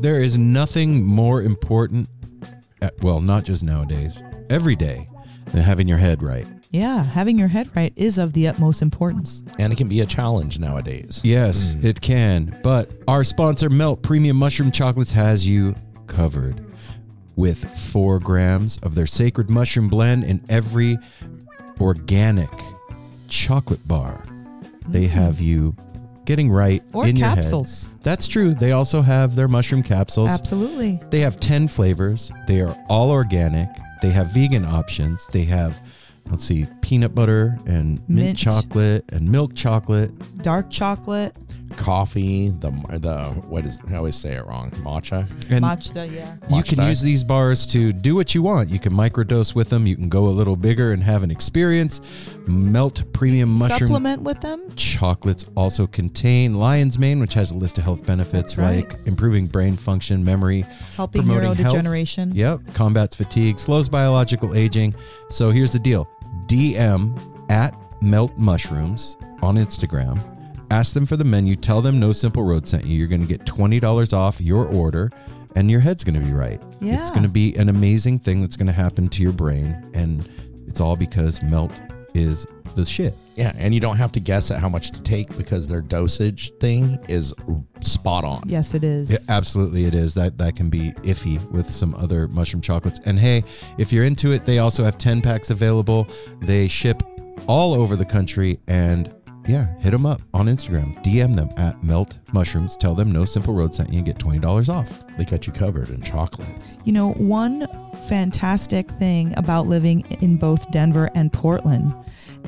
There is nothing more important, uh, well, not just nowadays, every day, than having your head right. Yeah, having your head right is of the utmost importance. And it can be a challenge nowadays. Yes, mm. it can. But our sponsor, Melt Premium Mushroom Chocolates, has you covered with four grams of their sacred mushroom blend in every organic chocolate bar. They mm. have you getting right Or in your capsules. head. That's true. They also have their mushroom capsules. Absolutely. They have 10 flavors. They are all organic. They have vegan options. They have, let's see, peanut butter and mint, Mint. chocolate and milk chocolate. Dark chocolate, Coffee, the the what is I always say it wrong. Matcha. And matcha, yeah. you can use these bars to do what you want. You can microdose with them. You can go a little bigger and have an experience. Melt premium mushroom Supplement with them. chocolates also contain lion's mane, which has a list of health benefits That's right. like improving brain function, memory, Helping promoting health. neurodegeneration. Yep, combats fatigue, slows biological aging. So here's the deal: DM at Melt Mushrooms on Instagram. Ask them for the menu. Tell them No Simple Road sent you. You're going to get twenty dollars off your order, and your head's going to be right. Yeah. It's going to be an amazing thing that's going to happen to your brain, and it's all because Melt is the shit. Yeah, and you don't have to guess at how much to take because their dosage thing is spot on. Yes, it is. Yeah, absolutely, it is. That that can be iffy with some other mushroom chocolates. And hey, if you're into it, they also have ten packs available. They ship all over the country, and yeah, hit them up on Instagram. DM them at Melt Mushrooms. Tell them No Simple Road sent you and get twenty dollars off. They got you covered in chocolate. You know, one fantastic thing about living in both Denver and Portland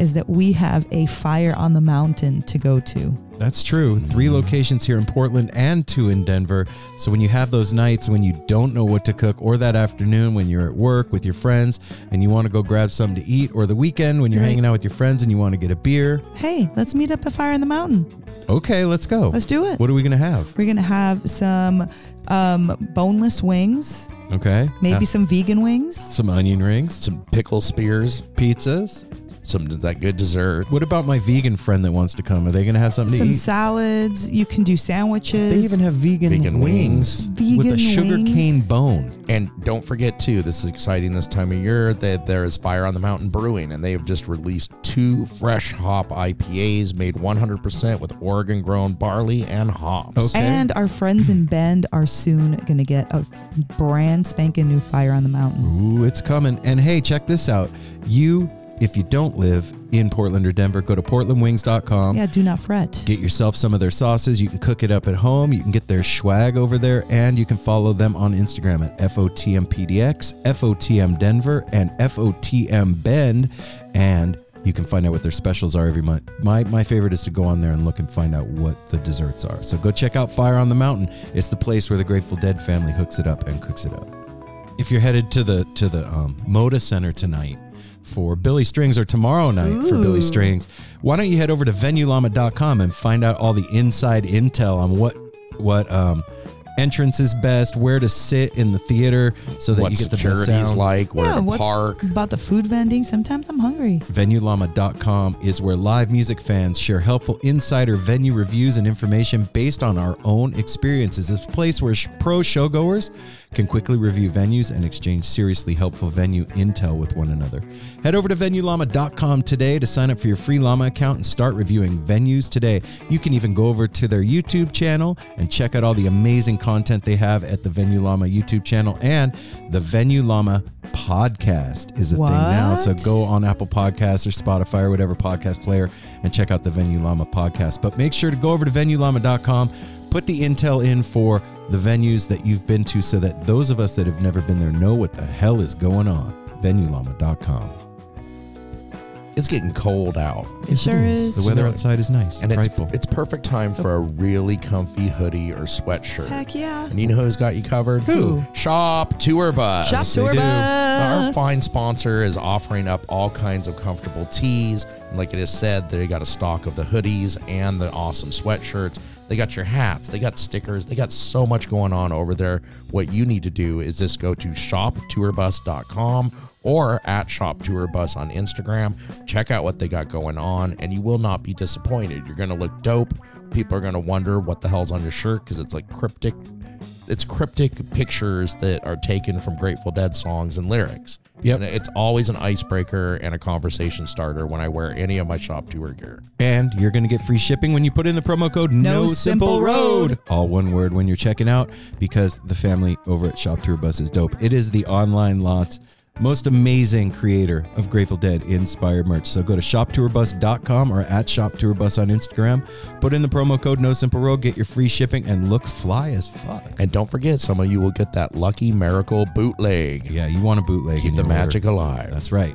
is that we have a fire on the mountain to go to. That's true. Three locations here in Portland and two in Denver. So when you have those nights when you don't know what to cook, or that afternoon when you're at work with your friends and you want to go grab something to eat, or the weekend when you're Right. hanging out with your friends and you want to get a beer, Hey, let's meet up at Fire on the Mountain. okay, let's go. Let's do it. What are we gonna have? We're gonna have some um, boneless wings, Okay, maybe Have some vegan wings. some onion rings, Some pickle spears, pizzas. Some that good dessert. What about my vegan friend that wants to come? Are they gonna have something some to eat? salads. You can do sandwiches. They even have vegan, Vegan wings, wings. with a Vegan sugar wings. cane bone. And don't forget too, this is exciting this time of year that there is Fire on the Mountain Brewing, and they have just released two fresh hop IPAs made 100% with Oregon grown barley and hops. Okay. And our friends in Bend are soon going to get a brand spanking new fire on the mountain. Ooh, it's coming. And hey, check this out. You, if you don't live in Portland or Denver, go to portlandwings.com. Yeah, do not fret. Get yourself some of their sauces. You can cook it up at home. You can get their swag over there, and you can follow them on Instagram at FOTMPDX, FOTM Denver, and FOTM Bend. And you can find out what their specials are every month. My my favorite is to go on there and look and find out what the desserts are. So go check out Fire on the Mountain. It's the place where the Grateful Dead family hooks it up and cooks it up. If you're headed to the to the um, Moda Center tonight for Billy Strings or tomorrow night for Billy Strings, why don't you head over to VenueLlama.com and find out all the inside intel on what what um, entrance is best, where to sit in the theater so that what you get the best sound. like, where yeah, to what's park. about the food vending? Sometimes I'm hungry. VenueLlama.com is where live music fans share helpful insider venue reviews and information based on our own experiences. It's a place where pro showgoers can quickly review venues and exchange seriously helpful venue intel with one another. Head over to VenueLlama.com today to sign up for your free Llama account and start reviewing venues today. You can even go over to their YouTube channel and check out all the amazing content they have at the Venue Llama YouTube channel and the Venue Llama podcast is a thing now. So go on Apple Podcasts or Spotify or whatever podcast player and check out the Venue Llama podcast. But make sure to go over to VenueLlama.com, put the intel in for the venues that you've been to so that those of us that have never been there know what the hell is going on. VenueLlama.com. It's getting cold out. It sure is. The weather Really. outside is nice. And it's frightful. it's perfect time for a really comfy hoodie or sweatshirt. Heck yeah. And you know who's got you covered? Who? Shop Tour Bus. Shop they tour do. So our fine sponsor is offering up all kinds of comfortable tees, Like it is said, they got a stock of the hoodies and the awesome sweatshirts. They got your hats, they got stickers, they got so much going on over there. What you need to do is just go to shoptourbus.com or at Shop Tour Bus on Instagram. Check out what they got going on, and you will not be disappointed. You're going to look dope. People are going to wonder what the hell's on your shirt because it's like cryptic. It's cryptic pictures that are taken from Grateful Dead songs and lyrics. Yep. And it's always an icebreaker and a conversation starter when I wear any of my shop tour gear. And you're going to get free shipping when you put in the promo code No No, Simple Simple Road. Road. All one word when you're checking out because the family over at Shop Tour Bus is dope. It is the online lots most amazing creator of Grateful Dead inspired merch. So go to shoptourbus.com or at shoptourbus on Instagram. Put in the promo code No Simple Road, get your free shipping, and look fly as fuck. And don't forget, some of you will get that lucky miracle bootleg. Yeah, you want a bootleg. Keep the your order. magic alive. That's right.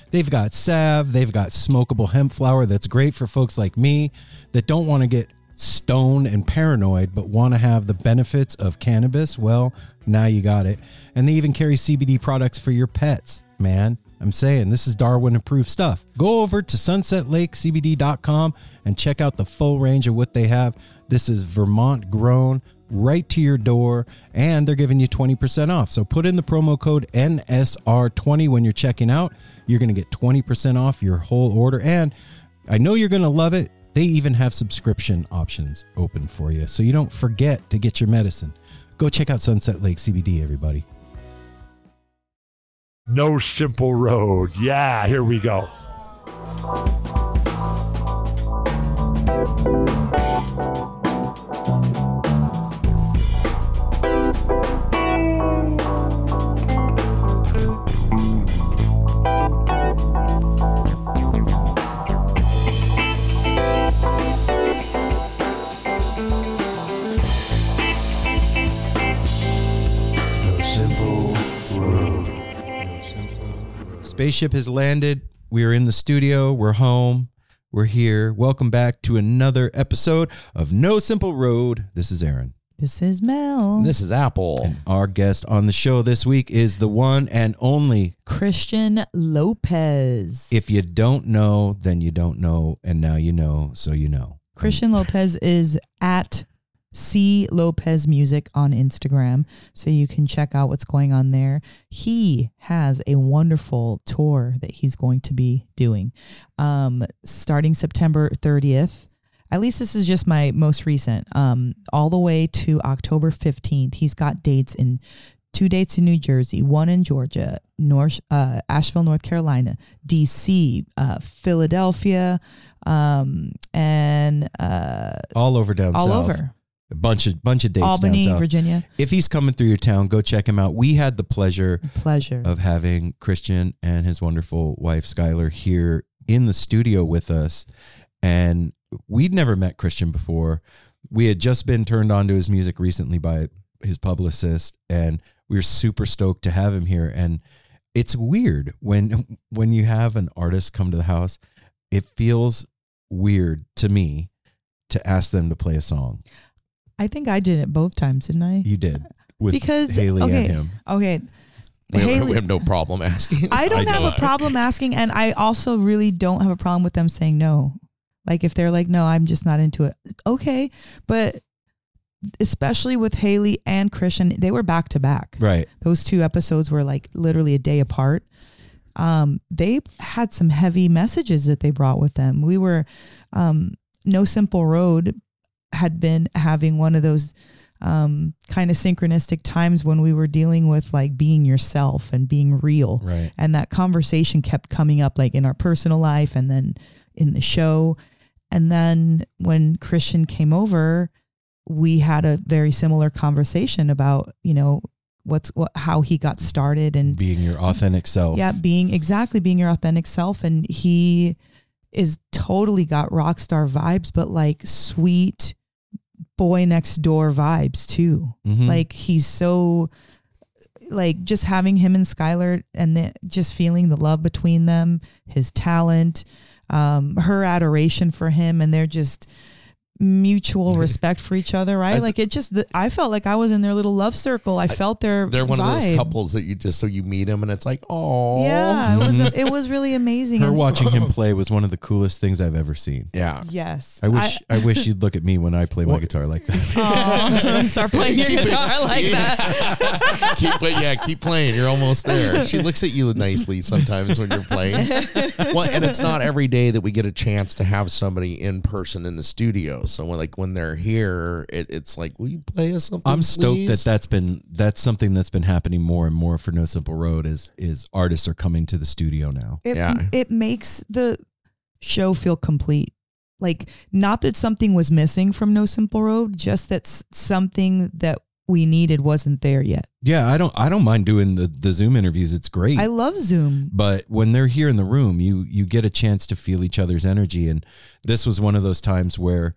They've got salve, they've got smokable hemp flower that's great for folks like me that don't want to get stoned and paranoid but want to have the benefits of cannabis. Well, now you got it. And they even carry CBD products for your pets, man. I'm saying this is Darwin approved stuff. Go over to sunsetlakecbd.com and check out the full range of what they have. This is Vermont grown right to your door and they're giving you 20% off. So put in the promo code NSR20 when you're checking out. You're going to get 20% off your whole order and I know you're going to love it. They even have subscription options open for you. So you don't forget to get your medicine. Go check out Sunset Lake CBD everybody. No simple road. Yeah, here we go. Spaceship has landed. We are in the studio. We're home. We're here. Welcome back to another episode of No Simple Road. This is Aaron. This is Mel. This is Apple. Our guest on the show this week is the one and only. Christian Lopez. If you don't know, then you don't know. And now you know, so you know. Christian Lopez is at C Lopez Music on Instagram, so you can check out what's going on there. He has a wonderful tour that he's going to be doing, um, starting September 30th. At least this is just my most recent, um, all the way to October 15th. He's got dates in two dates in New Jersey, one in Georgia, North uh, Asheville, North Carolina, D.C., uh, Philadelphia, um, and uh, All over down all south. over A bunch of bunch of dates Albany, down south. Virginia. If he's coming through your town, go check him out. We had the pleasure Pleasure. of having Christian and his wonderful wife Skylar here in the studio with us. And we'd never met Christian before. We had just been turned on to his music recently by his publicist, and we were super stoked to have him here. And it's weird when when you have an artist come to the house, it feels weird to me to ask them to play a song. I think I did it both times, didn't I? You did with Because- Haley okay. and him. Okay. We have, Haley- we have no problem asking. I don't have know. a problem asking, and I also really don't have a problem with them saying no. Like if they're like, no, I'm just not into it. Okay, but especially with Haley and Christian, they were back to back. Right. Those two episodes were like literally a day apart. Um, they had some heavy messages that they brought with them. We were, um, No Simple Road had been having one of those um, kind of synchronistic times when we were dealing with like being yourself and being real Right. and that conversation kept coming up like in our personal life and then in the show and then when christian came over we had a very similar conversation about you know what's what how he got started and Being your authentic self. yeah being exactly being your authentic self and he is totally got rock star vibes but like sweet boy next door vibes too Mhm. like he's so like just having him and Skylar and the, just feeling the love between them, his talent, um, her adoration for him, and they're just mutual respect for each other, right? I- like it just, the, I felt like I was in their little love circle. I felt their They're one of those couples that you just so you meet them and it's like, oh Yeah, it was it was really amazing. Her And- watching him play was one of the coolest things I've ever seen. yeah. yes, I wish I, wish you'd look at me when I play my guitar like that. Aw, start playing your Keep it- guitar like that. keep play, yeah, keep playing. You're almost there. She looks at you nicely sometimes when you're playing. Well, and it's not every day that we get a chance to have somebody in person in the studio. So when like when they're here, it, it's like, will you play us something? I'm stoked that please?" that's been that's something that's been happening more and more for No Simple Road is is artists are coming to the studio now. It Yeah. it makes the show feel complete. Like not that something was missing from No Simple Road, just that something that we needed wasn't there yet. Yeah, I don't I don't mind doing the, the Zoom interviews. It's great. I love Zoom. but when they're here in the room, you you get a chance to feel each other's energy and this was one of those times where w-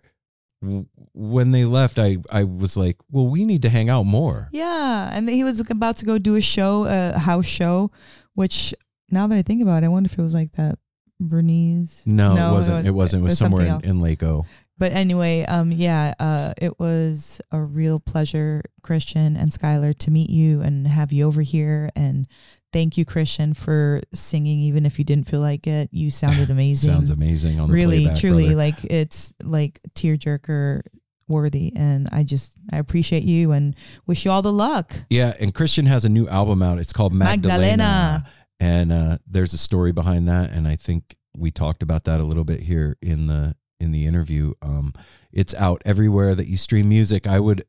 when they left I I was like, "Well, we need to hang out more." Yeah, and he was about to go do a show, a house show, which now that I think about it, I wonder if it was like that Bernice. No, No, it wasn't. it It wasn't. It was, was somewhere in, in Lake O. But anyway, um, yeah, uh, it was a real pleasure, Christian and Skylar, to meet you and have you over here. And thank you, Christian, for singing, even if you didn't feel like it. You sounded amazing. Sounds amazing on the really, playback, truly, brother. like it's like tearjerker worthy. And I just I appreciate you and wish you all the luck. Yeah, and Christian has a new album out. It's called Magdalena. Magdalena. And uh, there's a story behind that, and I think we talked about that a little bit here in the in the interview. Um, it's out everywhere that you stream music. I would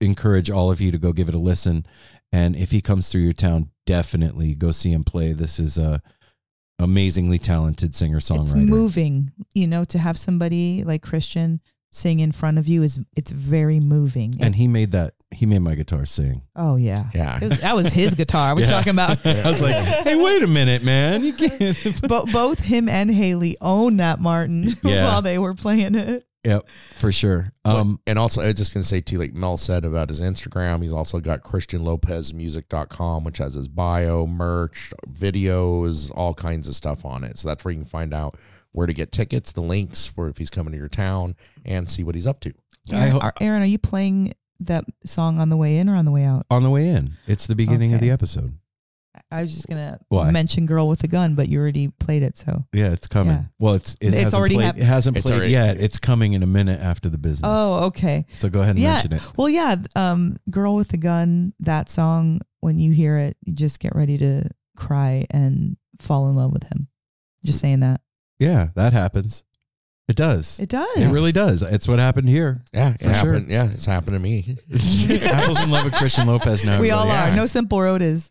encourage all of you to go give it a listen. And if he comes through your town, definitely go see him play. This is a amazingly talented singer songwriter. It's moving, you know, to have somebody like Christian sing in front of you is it's very moving. And he made that. He made my guitar sing. oh yeah. Yeah. It was, that was his guitar I was Yeah. talking about. I was like, "Hey, wait a minute, man! You can't." But both him and Haley owned that Martin Yeah. while they were playing it. yep, for sure. Well, Um, and also, I was just going to say, too, like Mel said about his Instagram, he's also got ChristianLopezMusic.com, which has his bio, merch, videos, all kinds of stuff on it. So that's where you can find out where to get tickets, the links for if he's coming to your town, and see what he's up to. I Aaron, ho- Aaron, are you playing that song on the way in or on the way out? on the way in, it's the beginning of the episode. I was just gonna Why? mention "Girl with a Gun," but you already played it, so. Yeah, it's coming. Yeah. Well, it's it It's hasn't already played, hap- it hasn't It's played already- yet. It's coming in a minute after the business. Oh, okay. so go ahead and Yeah. mention it. Well, yeah. Um, "Girl with a Gun," that song. When you hear it, you just get ready to cry and fall in love with him. Just saying that. Yeah, that happens. It does. It, does. It really does. It's what happened here. Yeah, it For sure. happened. Yeah, it's happened to me. Apple's in love with Christian Lopez now. We all everybody. are. No simple road is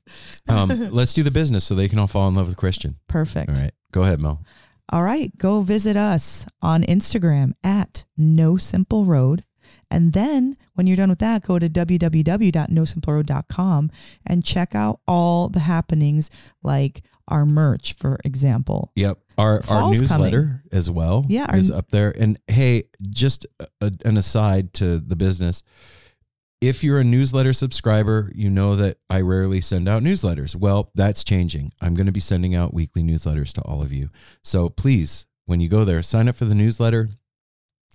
Um, let's do the business so they can all fall in love with Christian. perfect. All right, go ahead, Mel. All right, go visit us on Instagram at No Simple Road. And then when you're done with that, go to www.nosimpleroad.com and check out all the happenings like our merch, for example. Yep. Our our newsletter as well Yeah, our- is up there. And hey, just a, an aside to the business. If you're a newsletter subscriber, you know that I rarely send out newsletters. Well, that's changing. I'm going to be sending out weekly newsletters to all of you. So please, when you go there, sign up for the newsletter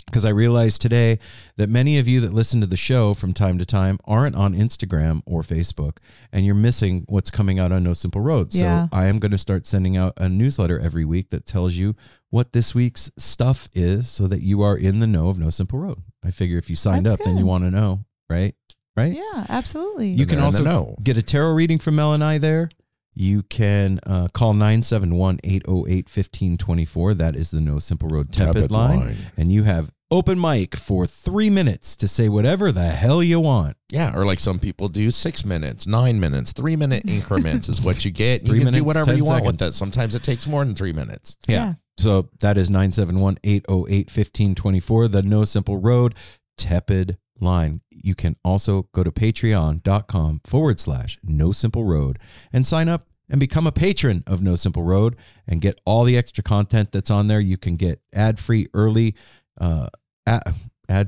because I realized today that many of you that listen to the show from time to time aren't on Instagram or Facebook, and you're missing what's coming out on No Simple Road. Yeah. So I am going to start sending out a newsletter every week that tells you what this week's stuff is so that you are in the know of No Simple Road. I figure if you signed That's up, then you want to know, right? Right? Yeah, absolutely. You can They're in the also know. get a tarot reading from Mel and I there. You can uh, call 971 808 1524. That is the No Simple Road Tepid, Tepid line. line. And you have open mic for three minutes to say whatever the hell you want. Yeah, or like some people do, six minutes, nine minutes, three minute increments is what you get. You Three can do whatever you want with that. Sometimes it takes more than three minutes. Yeah. So that is 971 808 1524, the No Simple Road Tepid line, you can also go to patreon.com forward slash no simple road and sign up and become a patron of No Simple Road and get all the extra content that's on there. You can get ad free early, uh, ad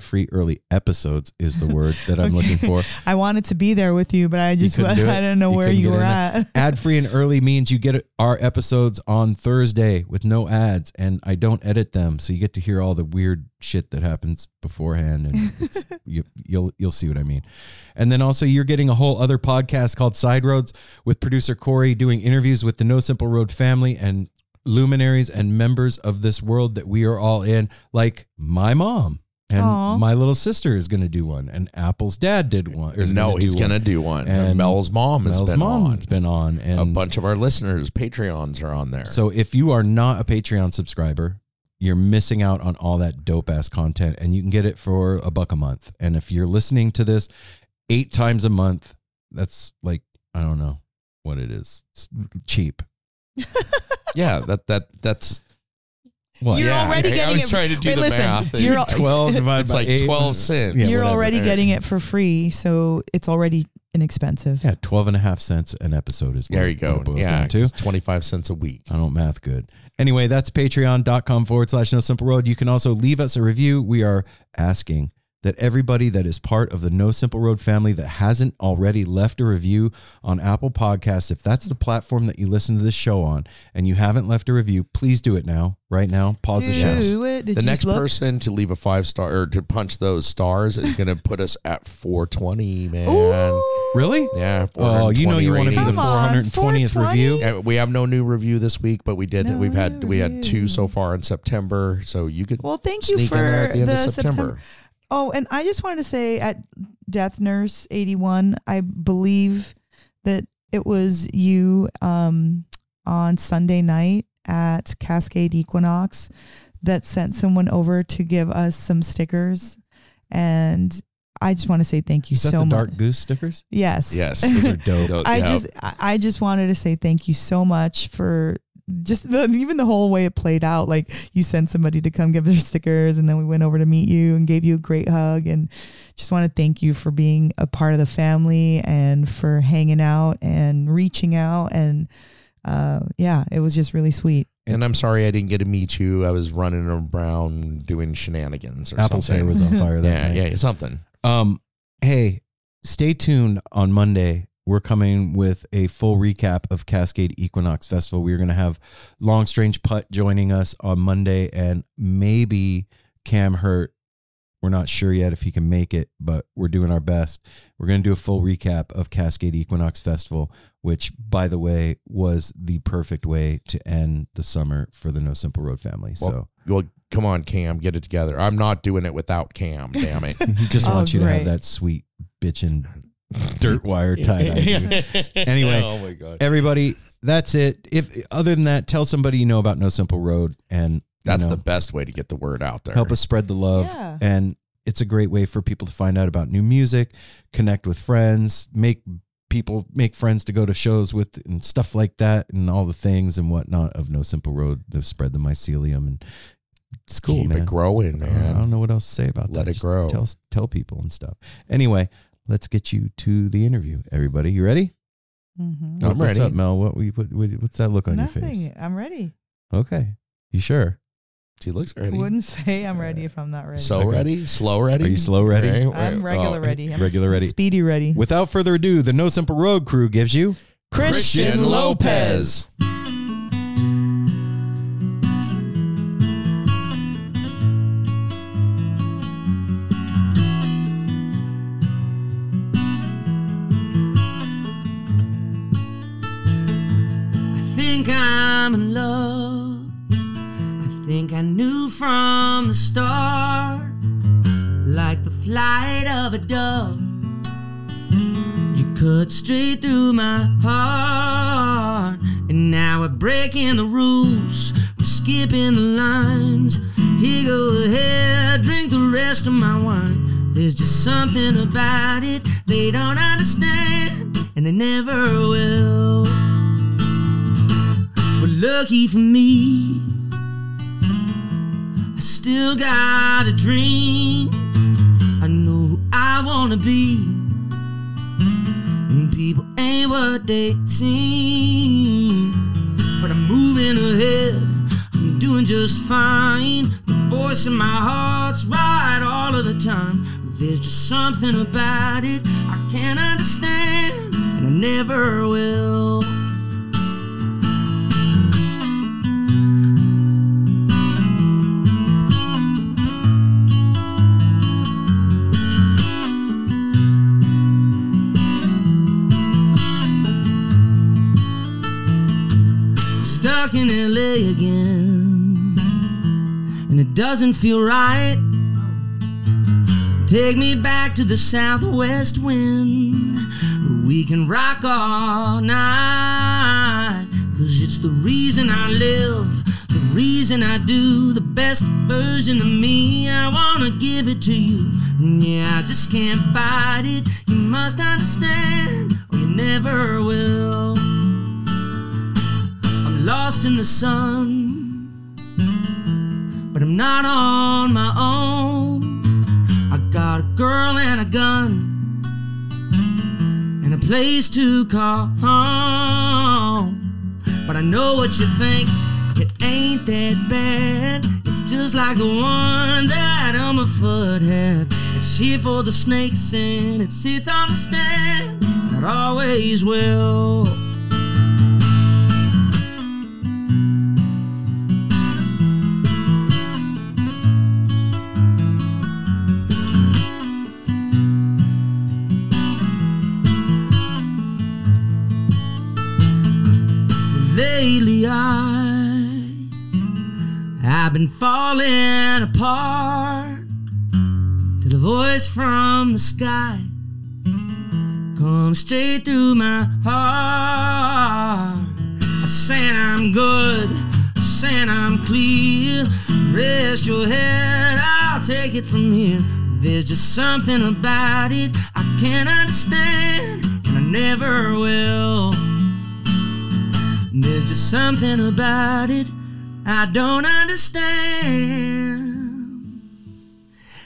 free early episodes is the word that I'm Okay. looking for. I wanted to be there with you, but I just do? I don't know You where you were at. ad free and early means you get our episodes on Thursday with no ads, and I don't edit them, so you get to hear all the weird shit that happens beforehand, and it's, you, you'll you'll see what I mean. And then also you're getting a whole other podcast called Side Roads with producer Corey doing interviews with the No Simple Road family and luminaries and members of this world that we are all in, like my mom. And Aw. my little sister is going to do one, and Apple's dad did one. or is no, gonna he's gonna do one. And And Mel's mom has Mel's been mom's on. been on, and a bunch of our listeners, Patreons, are on there. So if you are not a Patreon subscriber, you're missing out on all that dope ass content, and you can get it for a buck a month. And if you're listening to this eight times a month, that's like I don't know what it is. It's cheap. yeah, that that that's What? You're yeah. already I, getting I was it- trying to do wait, the listen, math. you're al- twelve divided it's by like eight. twelve cents. Yeah, You're whatever. already getting it for free, so it's already inexpensive. Yeah, 12 and a half cents an episode is what There you go. boils Yeah, down to. twenty five cents a week. I don't math good. Anyway, that's patreon.com forward slash no simple road. You can also leave us a review. We are asking that everybody that is part of the No Simple Road family that hasn't already left a review on Apple Podcasts, if that's the platform that you listen to this show on and you haven't left a review, please do it now, right now. Pause the show. Do it. Did the next look? person to leave a five star or to punch those stars is going to put us at 420, man. Ooh. Really? Yeah. Oh, you know you want to be the Come on, 420th 420? review? Yeah, we have no new review this week, but we did. No we've had new we had two so far in September, so you could Well, thank you sneak for in there at the end of September. September. Oh, and I just wanted to say at Death Nurse 81, I believe that it was you um, on Sunday night at Cascade Equinox that sent someone over to give us some stickers. And I just want to say thank you Is that so the much. Dark Goose stickers? Yes. Yes, Those are dope. I yeah. just I I just wanted to say thank you so much for just the even the whole way it played out. Like you sent somebody to come give their stickers and then we went over to meet you and gave you a great hug and just want to thank you for being a part of the family and for hanging out and reaching out and uh yeah, it was just really sweet. And I'm sorry I didn't get to meet you. I was running around doing shenanigans or Apple's something. hair was on fire that yeah, night. yeah, something. Um, hey, stay tuned on Monday. We're coming with a full recap of Cascade Equinox Festival. We're going to have Long Strange Putt joining us on Monday, and maybe Cam Hurt. We're not sure yet if he can make it, but we're doing our best. We're going to do a full recap of Cascade Equinox Festival, which, by the way, was the perfect way to end the summer for the No Simple Road family. So Well, well, come on, Cam, get it together. I'm not doing it without Cam. Damn it. he just Oh, wants you to have that sweet bitchin' dirt wire tie dye. Anyway, oh my god, everybody that's it if other than that tell somebody you know about no simple road and that's know, the best way to get the word out there. help us spread the love Yeah. and it's a great way for people to find out about new music connect with friends make people make friends to go to shows with and stuff like that and all the things and whatnot of no simple road to spread the mycelium and it's cool Keep man it growing, I don't- I don't know what else to say about Let that. Let it Just grow. Tell tell people and stuff. Anyway, let's get you to the interview. Everybody, you ready? Mm-hmm. I'm ready. What's ready. up, Mel? What, we- what, what what's that look on your face? Nothing. I'm ready. Okay. You sure? She looks ready. I wouldn't say I'm ready if I'm not ready. So Okay. ready? Slow ready? Are you slow ready? Right, I'm regular Oh, ready. I'm regular ready. Speedy ready. Without further ado, the No Simple Road crew gives you Christian Lopez. I I'm in love. I think I knew from the start, like the flight of a dove. You cut straight through my heart, and now we're breaking the rules. We're skipping the lines. Here, go ahead, drink the rest of my wine. There's just something about it they don't understand, and they never will. But lucky for me, I still got a dream. I know who I wanna be. And people ain't what they seem. But I'm moving ahead, I'm doing just fine. The voice in my heart's right all of the time. There's just something about it I can't understand, and I never will. In LA again, and it doesn't feel right. Take me back to the southwest wind. We can rock all night. Cause it's the reason I live, the reason I do, the best version of me. I wanna give it to you. Yeah, I just can't fight it. You must understand, or you never will. Lost in the sun, but I'm not on my own. I got a girl and a gun and a place to call home. But I know what you think, it ain't that bad. It's just like the one that I'm a foot had. It's here for the snakes and it sits on the stand. And it always will. Lately I I've been falling apart to the voice from the sky come straight through my heart. I saying I'm good, saying I'm clear. Rest your head, I'll take it from here. There's just something about it I can't understand, and I never will. There's just something about it I don't understand,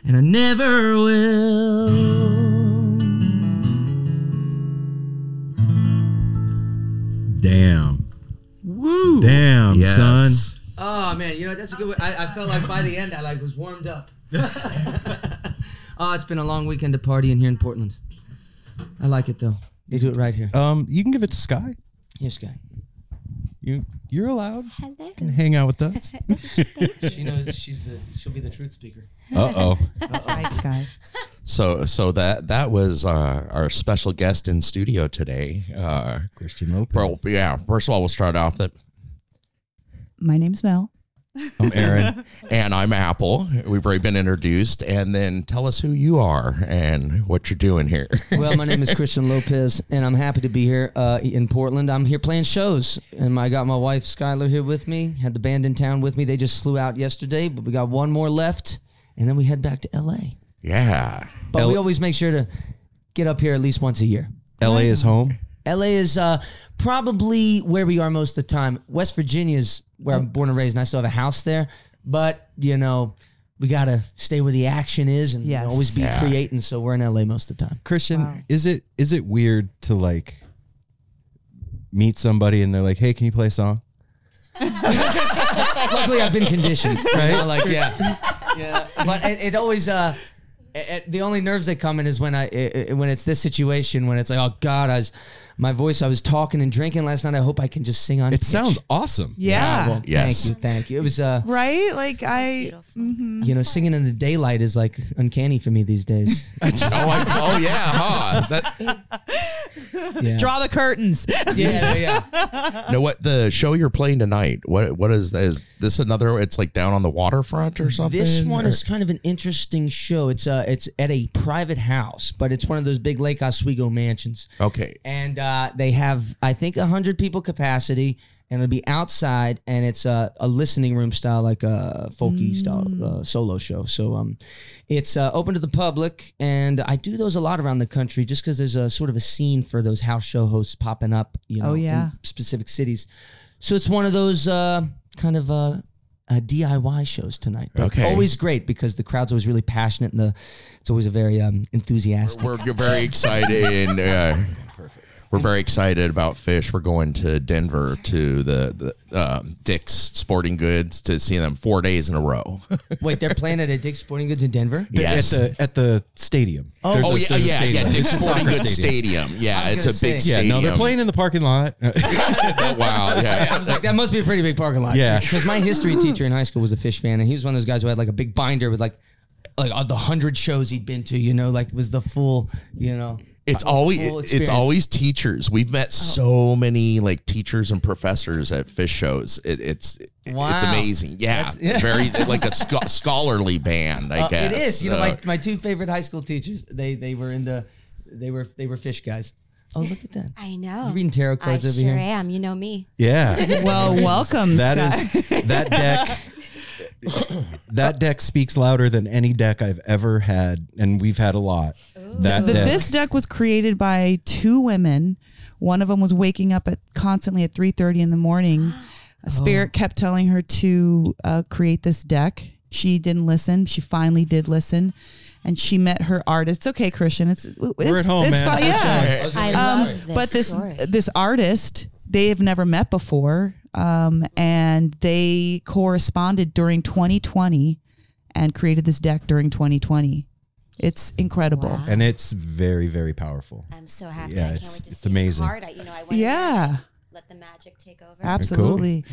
and I never will. Damn. Woo. Damn, Yes. son. Oh man, you know that's a good. Way. I, I felt like by the end I like was warmed up. oh, it's been a long weekend of partying here in Portland. I like it though. They do it right here. Um, you can give it to Sky. Here's Sky. You you're allowed. Hello. Can hang out with us. This is She knows she's the. She'll be the truth speaker. Uh oh. That's right, Sky. So so that that was uh, our special guest in studio today. Uh, Christian Lopez. well, yeah. First of all, we'll start off that, My name's Mel. I'm Aaron. and I'm Apple. We've already been introduced, and then tell us who you are and what you're doing here. Well, my name is Christian Lopez, and I'm happy to be here uh, in Portland. I'm here playing shows, and I got my wife Skylar here with me. Had the band in town with me. They just flew out yesterday, but we got one more left, and then we head back to LA. yeah. But L- we always make sure to get up here at least once a year. LA is home. LA is uh, probably where we are most of the time. West Virginia is where I'm born and raised, and I still have a house there. But you know, we gotta stay where the action is and Yes. always be Yeah. creating. So we're in LA most of the time. Christian, is it is it weird to like meet somebody and they're like, "Hey, can you play a song?" Luckily, I've been conditioned, right? like, yeah, yeah. But it, it always, uh, it, it- the only nerves that come in is when I, it, it- when it's this situation when it's like, oh God, I was, my voice, I was talking and drinking last night. I hope I can just sing on. It pitch. sounds awesome. Yeah. Well, Yes. Thank you, thank you. It was, uh, right? Like I you know, singing in the daylight is like uncanny for me these days. oh, I, oh yeah, huh? That, Yeah. draw the curtains. yeah, yeah. know what the show you're playing tonight? What what is is this another? It's like down on the waterfront or something. This one or- is kind of an interesting show. It's uh it's at a private house, but it's one of those big Lake Oswego mansions. okay. and uh, they have I think hundred people capacity, and it'll be outside, and it's a, a listening room style, like a folky style uh, solo show. So um, it's uh, open to the public, and I do those a lot around the country, just because there's a sort of a scene for those house show hosts popping up, you know, Oh, yeah. in specific cities. So it's one of those uh, kind of uh, uh, DIY shows tonight. But Okay. always great because the crowd's always really passionate and the it's always a very um, enthusiastic. We're we're very excited. And, uh, We're very excited about Phish. We're going to Denver to the, the um, Dick's Sporting Goods to see them four days in a row. Wait, they're playing at a Dick's Sporting Goods in Denver. yes. At the at the stadium. Oh, There's oh a- yeah, there's a yeah, stadium. yeah. Dick's Sporting Goods Stadium. Yeah, it's a gonna big say. Yeah, no, they're playing in the parking lot. Oh, wow. Yeah. I was like, that must be a pretty big parking lot. Yeah. Because my history teacher in high school was a Phish fan, and he was one of those guys who had like a big binder with like, like uh, the hundred shows he'd been to. You know, like was the full, you know. It's always full it's always teachers. We've met so many like teachers and professors at Phish shows. It, it's it's amazing. Yeah, yeah. very like a scho- scholarly band. I Uh, guess it is. You know, Uh, my, my two favorite high school teachers, they they were into, they were they were Phish guys. Oh, look at that. I know. You reading tarot I cards over sure here? I am. You know me. yeah. Well, welcome, That Scott. is that deck. that deck speaks louder than any deck I've ever had, and we've had a lot. That The- deck. this deck was created by two women. One of them was waking up at constantly at three thirty in the morning. A spirit kept telling her to uh, create this deck. She didn't listen. She finally did listen, and she met her artist. It's okay, Christian. It's, it's We're at home, it's man. fine, yeah. I Um, love this but this story. this artist they have never met before, um, and they corresponded during 2020 and created this deck during 2020. It's incredible. and it's very, very powerful. I'm so happy. Yeah, I can't it's- wait to it's see amazing. the card. I, you know, I Yeah. let the magic take over. Absolutely.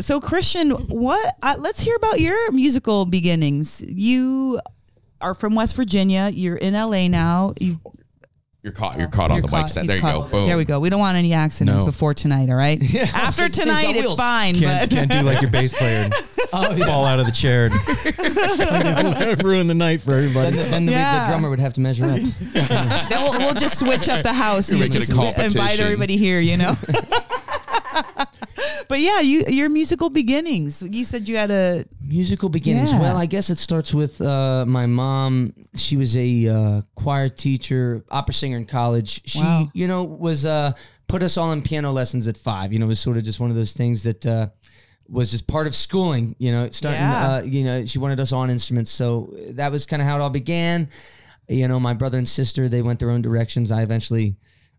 So, Christian, what? Uh, let's hear about your musical beginnings. You are from West Virginia. You're in LA now. You, You're caught. You're oh. caught on you're the mic caught- stand. he's There you caught. go. Boom. There we go. We don't want any accidents No. before tonight. All right. so- After so he's got tonight, it's wheels. fine. Can't, but can't do like your bass player and Oh, yeah. fall out of the chair and ruin the night for Then, everybody. the, then the, Yeah. the drummer would have to measure up. then we'll, we'll just switch up the house. You're and a just invite competition. everybody here. You know. But yeah, you your musical beginnings. You said you had a Musical beginnings. Yeah. Well, I guess it starts with uh, my mom. She was a uh, choir teacher, opera singer in college. She, Wow. you know, was uh, put us all in piano lessons at five. You know, it was sort of just one of those things that uh, was just part of schooling. You know, starting. Yeah. Uh, you know, she wanted us on instruments, so that was kind of how it all began. You know, my brother and sister they went their own directions. I eventually.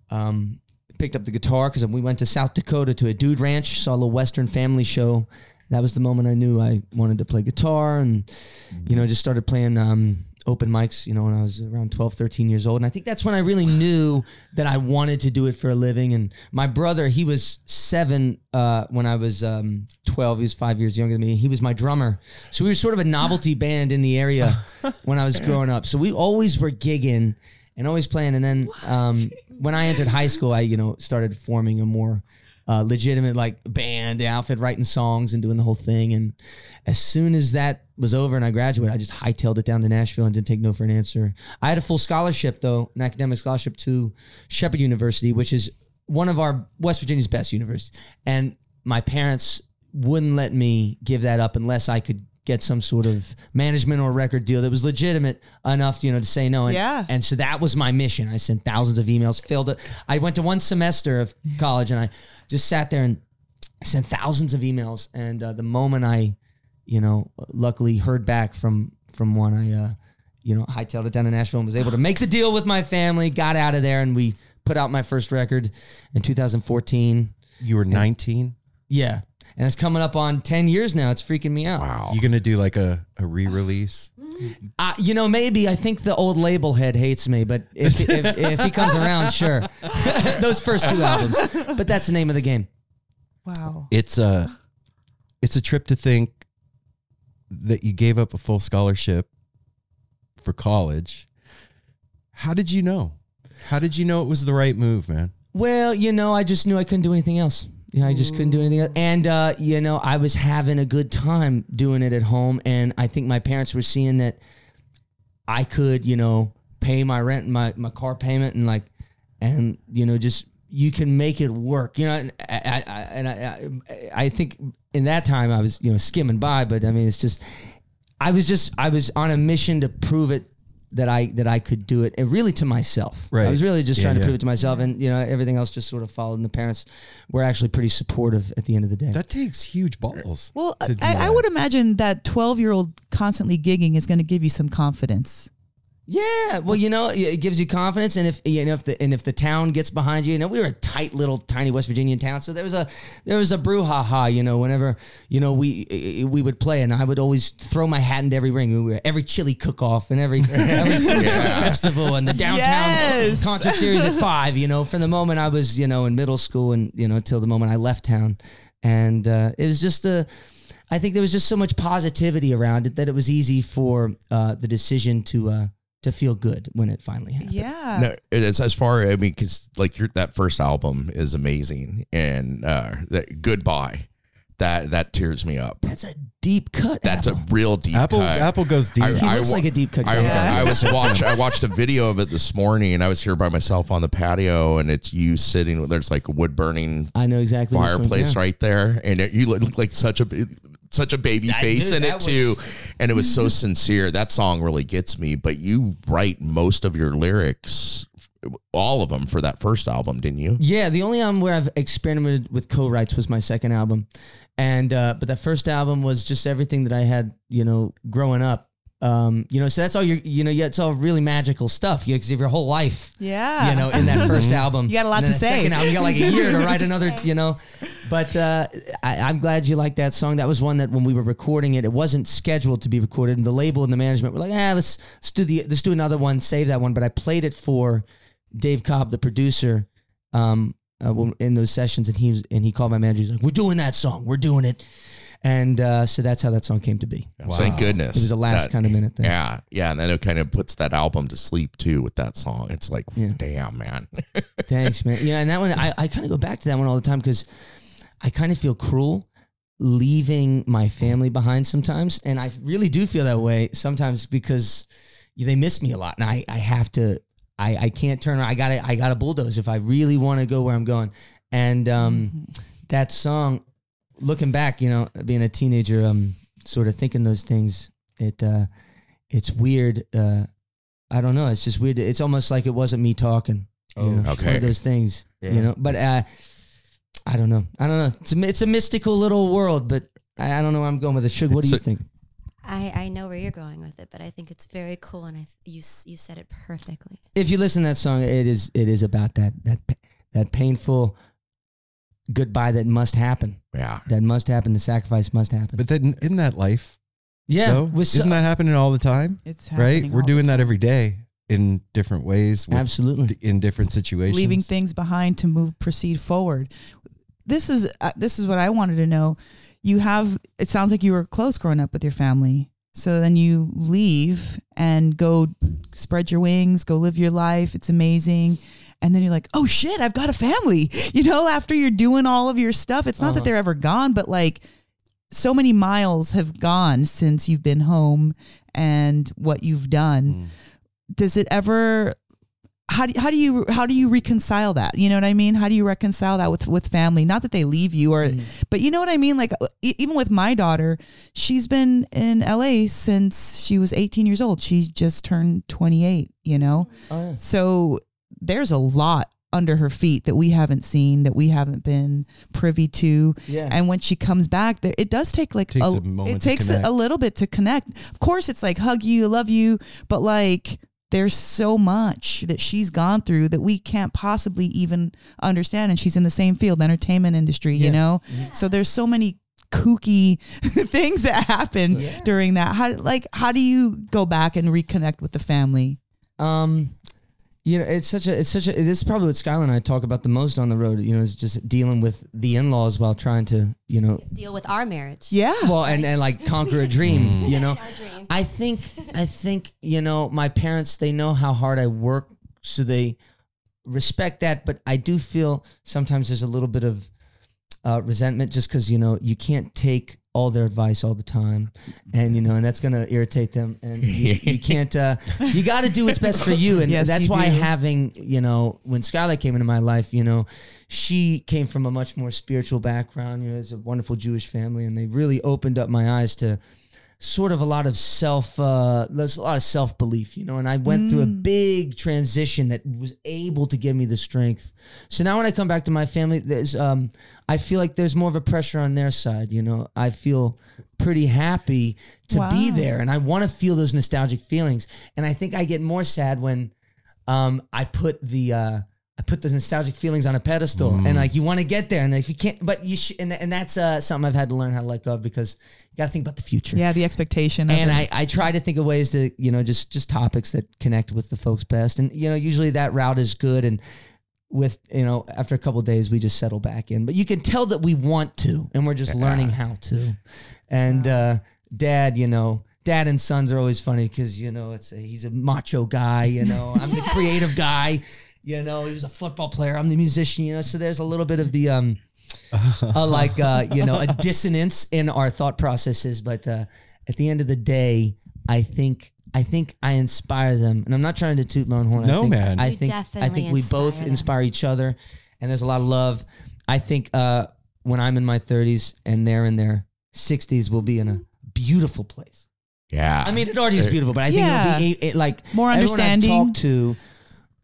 Um, picked up the guitar because we went to South Dakota to a dude ranch, saw a little Western family show. That was the moment I knew I wanted to play guitar and, you know, just started playing um, open mics, you know, when I was around 12, 13 years old. And I think that's when I really knew that I wanted to do it for a living. And my brother, he was seven uh, when I was um, 12. He was five years younger than me. He was my drummer. So we were sort of a novelty band in the area when I was growing up. So we always were gigging and always playing. And then um, when I entered high school, I you know started forming a more uh, legitimate like band outfit, writing songs and doing the whole thing. And as soon as that was over and I graduated, I just hightailed it down to Nashville and didn't take no for an answer. I had a full scholarship though, an academic scholarship to Shepherd University, which is one of our West Virginia's best universities. And my parents wouldn't let me give that up unless I could get some sort of management or record deal that was legitimate enough, you know, to say no. And, Yeah. And so that was my mission. I sent thousands of emails, filled it. I went to one semester of college and I just sat there and sent thousands of emails. And uh, the moment I, you know, luckily heard back from from one, I, uh, you know, hightailed it down to Nashville and was able to make the deal with my family. Got out of there and we put out my first record in 2014. You were 19. Yeah. And it's coming up on 10 years now. It's freaking me out. Wow. You gonna do like a, a re-release? Uh, you know, maybe I think the old label head hates me, but if, if, if he comes around, sure. Those first two albums. But that's the name of the game. wow. It's a it's a trip to think that you gave up a full scholarship for college. How did you know? How did you know it was the right move, man? Well, you know, I just knew I couldn't do anything else. Yeah, I just couldn't do anything else. And, uh, you know, I was having a good time doing it at home. And I think my parents were seeing that I could, you know, pay my rent and my, my car payment and like, and, you know, just, you can make it work, you know, and I, I, and I, I, think in that time I was, you know, skimming by, but I mean, it's just, I was just, I was on a mission to prove it that I that I could do it, and really to myself. Right. I was really just Yeah, trying to yeah. prove it to myself, and you know everything else just sort of followed. And the parents were actually pretty supportive at the end of the day. That takes huge balls. Well, I, I would imagine that 12 year old constantly gigging is going to give you some confidence. Yeah, well, you know, it gives you confidence, and if you know if the and if the town gets behind you, you know, we were a tight little tiny West Virginian town, so there was a there was a brouhaha, you know, whenever you know we we would play, and I would always throw my hat into every ring, we were every chili cook off and every every truck festival and the downtown Yes. concert series at five, you know, from the moment I was you know in middle school and you know till the moment I left town, and uh, it was just a. I think there was just so much positivity around it that it was easy for uh, the decision to uh, to feel good when it finally happened. Yeah. No, it's as far. I mean, because like your that first album is amazing, and uh, that goodbye, that that tears me up. That's a deep cut. That's a real deep Apple cut. Apple goes deep. I- He I looks wa- like a deep cut. I. Yeah. I was watch. I watched a video of it this morning, and I was here by myself on the patio, and it's you sitting. With there's like a wood burning I know exactly. which one, fireplace yeah. right there, and it, you look like such a such a baby That- face dude, in it that too, and it was so sincere. That song really gets me. But you write most of your lyrics, all of them, for that first album, didn't you? Yeah, the only album where I've experimented with co-writes was my second album, and uh, but that first album was just everything that I had, you know, growing up. Um, you know, so that's all you're, you know, yeah, it's all really magical stuff. You, cause you have your whole life, Yeah. you know, in that first album. You got a lot to say. Second album, you got like a year to write another, you know. But uh, I, I'm glad you like that song. That was one that when we were recording it, it wasn't scheduled to be recorded, and the label and the management were like, "Ah, let's let's do the let's do another one, save that one." But I played it for Dave Cobb, the producer, um, uh, in those sessions, and he was and he called my manager. He's like, "We're doing that song. We're doing it." And uh, so that's how that song came to be. Thank goodness. It was the last That- kind of minute thing. Yeah, yeah, and then it kind of puts that album to sleep too with that song. It's like, Yeah. damn, man. Thanks, man. Yeah, and that one, I, I kind of go back to that one all the time because I kind of feel cruel leaving my family behind sometimes. And I really do feel that way sometimes because they miss me a lot. And I, I have to, I, I can't turn around. I gotta, I gotta bulldoze if I really want to go where I'm going. And um, that song, looking back, you know, being a teenager, um, sort of thinking those things, it, uh, it's weird. Uh, I don't know. It's just weird. It's almost like it wasn't me talking. you know, okay. One of those things, Yeah. you know. But uh, I don't know. I don't know. It's a, it's a mystical little world, but I, I don't know where I'm going with it. Suge, what do So- you think? I, I know where you're going with it, but I think it's very cool, and I you you said it perfectly. If you listen to that song, it is it is about that that that painful goodbye that must happen. Yeah. That must happen. The sacrifice must happen. But then isn't that life? yeah, though? with isn't that happening all the time? It's Right? We're all doing the that every day in different ways, with, absolutely. in different situations. leaving things behind to move proceed forward this is uh, this is what i wanted to know. You have it sounds like you were close growing up with your family. So then you leave and go spread your wings go live your life. It's amazing. And then you're like oh shit i've got a family you know after you're doing all of your stuff. It's not Uh-huh. that they're ever gone but like so many miles have gone since you've been home and what you've done. Does it ever how do, how do you how do you reconcile that? You know what i mean? How do you reconcile that with with family? Not that they leave you or mm. but you know what i mean? Like uh, e- even with my daughter she's been in la since she was 18 years old. She just turned 28 you know? Oh, yeah. so there's a lot under her feet that we haven't seen that we haven't been privy to. Yeah. and when she comes back there it does take like Takes a, a it takes a, a little bit to connect. Of course it's like hug you love you but like there's so much that she's gone through that we can't possibly even understand and she's in the same field entertainment industry Yeah. you know so there's so many kooky things that happen Yeah. during that how like how do you go back and reconnect with the family Um, you know, it's such a, it's such a, this is probably what Skylar and I talk about the most on the road, you know, is just dealing with the in-laws while trying to, you know, Deal with our marriage. yeah well, and, and like conquer a dream, you know. Dream. I think, I think, you know, my parents, they know how hard I work, so they respect that, but I do feel sometimes there's a little bit of uh, resentment just because, you know, you can't take all their advice all the time. And you know and that's gonna irritate them. And you, you can't uh you got to do what's best for you. And Yes, that's you why do. having you know when Skylar came into my life you know she came from a much more spiritual background. You know it's a wonderful jewish family and they really opened up my eyes to sort of a lot of self uh there's a lot of self belief you know and i went through a Mm. big transition that was able to give me the strength. So now when i come back to my family there's um i feel like there's more of a pressure on their side you know. I feel pretty happy to be there and i want to feel those nostalgic feelings. And i think i get more sad when um i put the uh I put those nostalgic feelings on a pedestal, and like you want to get there, and if you can't, but you should, and, and that's uh, something I've had to learn how to let go of because you got to think about the future. Yeah, the expectation. And it. I, I try to think of ways to, you know, just just topics that connect with the folks best. And, you know, usually that route is good. And with, you know, after a couple of days, we just settle back in. But you can tell that we want to, and we're just learning how to. And uh, dad, you know, dad and sons are always funny because, you know, it's a, he's a macho guy, you know, I'm the creative guy. You know, he was a football player. I'm the musician. You know, so there's a little bit of the um, uh, like uh, you know a dissonance in our thought processes but uh, at the end of the day i think i think i inspire them and i'm not trying to toot my own horn No, I think, man. i You think i think we both inspire them. inspire each other and there's a lot of love i think uh, when i'm in my 30s and they're in their 60s we'll be in a beautiful place Yeah. i mean it already is beautiful but i think Yeah. it'll be a, it, like More everyone I've understanding. talked to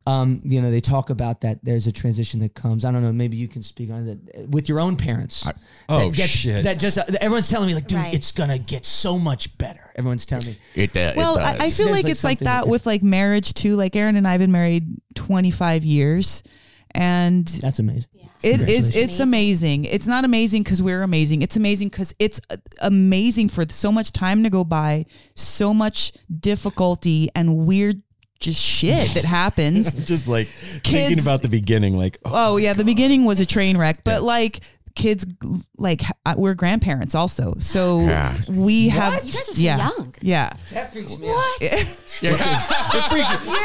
um, you know, they talk about that. There's a transition that comes. I don't know. Maybe you can speak on that with your own parents. I- Oh, that gets, shit. That just uh, everyone's telling me like, dude, Right. it's gonna get so much better. Everyone's telling me. it, uh, it well, I, I feel There's like like it's like that that- with like marriage too. Like Aaron and I have been married 25 years, and That's amazing. It is. It's amazing. It's not amazing because we're amazing. It's amazing because it's uh, amazing for so much time to go by, so much difficulty and weird just shit that happens. Just like Kids- thinking about the beginning, like, oh, oh yeah, the oh beginning was a train wreck, but like kids, like uh, we're grandparents also, so Yeah. we have. You guys are so yeah, young. Yeah. That freaks me What? Yeah,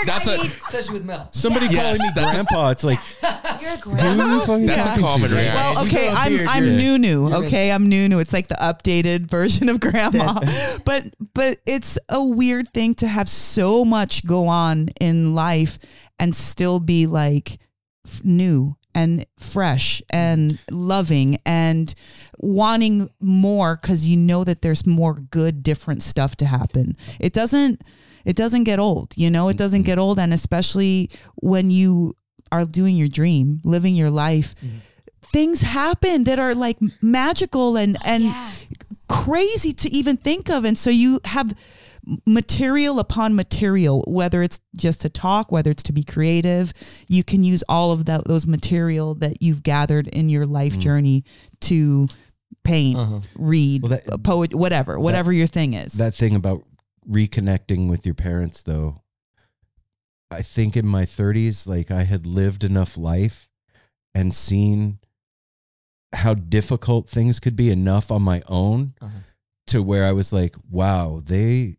that's a Especially with Mel. somebody Yes, calling me that's grandpa. It's like, You're a who grandma. are That's a common reaction. Well, okay, grow a I'm beard, I'm new new. you're Okay, I'm new new. It's like the updated version of grandma. but but it's a weird thing to have so much go on in life and still be like new and fresh and loving and wanting more cuz you know that there's more good different stuff to happen. It doesn't it doesn't get old, you know? It doesn't get old and especially when you are doing your dream, living your life mm-hmm. things happen that are like magical and and Yeah. crazy to even think of and so you have material upon material whether it's just to talk whether it's to be creative you can use all of that those material that you've gathered in your life journey to paint Uh-huh. read Well, that- poet whatever whatever your thing is that thing about reconnecting with your parents though i think in my 30s like i had lived enough life and seen how difficult things could be enough on my own Uh-huh. to where i was like wow they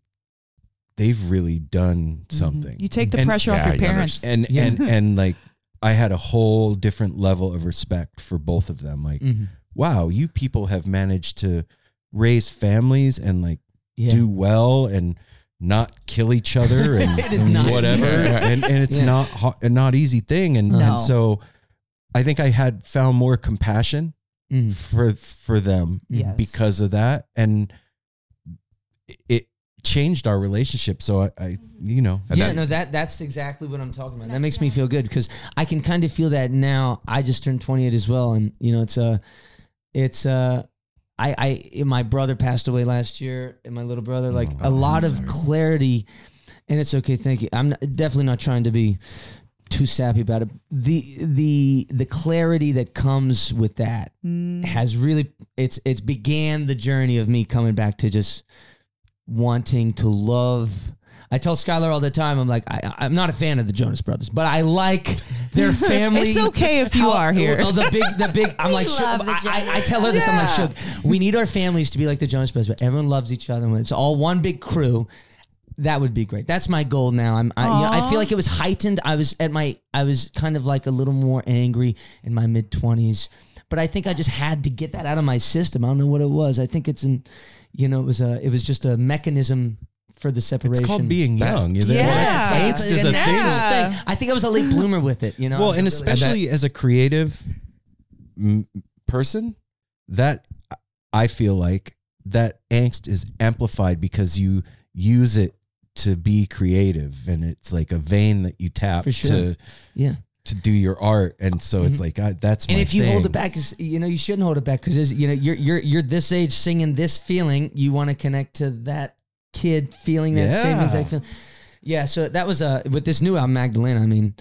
they've really done Mhm. something you take the And- pressure off Yeah, your you parents and Yeah. and and like i had a whole different level of respect for both of them like Mhm. wow you people have managed to raise families and like Yeah. do well and not kill each other and It is not whatever easy. and and it's Yeah. not ho- a not easy thing and, No. and so i think i had found more compassion Mhm. for for them Yes. because of that and it changed our relationship so i, I you know yeah, that- no, that that's exactly what I'm talking about. that makes me feel good because I can kind of feel that now. I just turned 28 as well, and you know, it's a, it's a, I, I, my brother passed away last year, and my little brother, like Oh, a lot of clarity, and it's okay. Thank you. I'm not- definitely not trying to be too sappy about it. The the the clarity that comes with that Mm. has really it's it's began the journey of me coming back to just wanting to love. I tell Skylar all the time, I'm like, I, I'm not a fan of the Jonas Brothers, but I like their family. It's okay if you are here. Oh, the big, the big. I'm like, Shug, I, I, I tell her this. I'm like, Yeah. Shug, we need our families to be like the Jonas Brothers, but everyone loves each other. When it's all one big crew, that would be great. That's my goal now. I'm. I, you know, I feel like it was heightened. I was at my. I was kind of like a little more angry in my mid twenties, but I think I just had to get that out of my system. I don't know what it was. I think it's an, you know, it was a. It was just a mechanism for the separation. it's called being That- young Yeah. yeah. It's, angst it's is a a natural thing thing. I think I was a late bloomer with it. You know. Well and really- especially as a creative m- person that i feel like that angst is amplified because you use it to be creative and it's like a vein that you tap For sure. to Yeah. To do your art and so it's like I, that's And my if you hold it back, you know you shouldn't hold it back because you know you're you're you're this age singing this feeling. You want to connect to that kid feeling that same Yeah. exact feeling. Yeah. So that was uh with this new album Magdalena. I mean,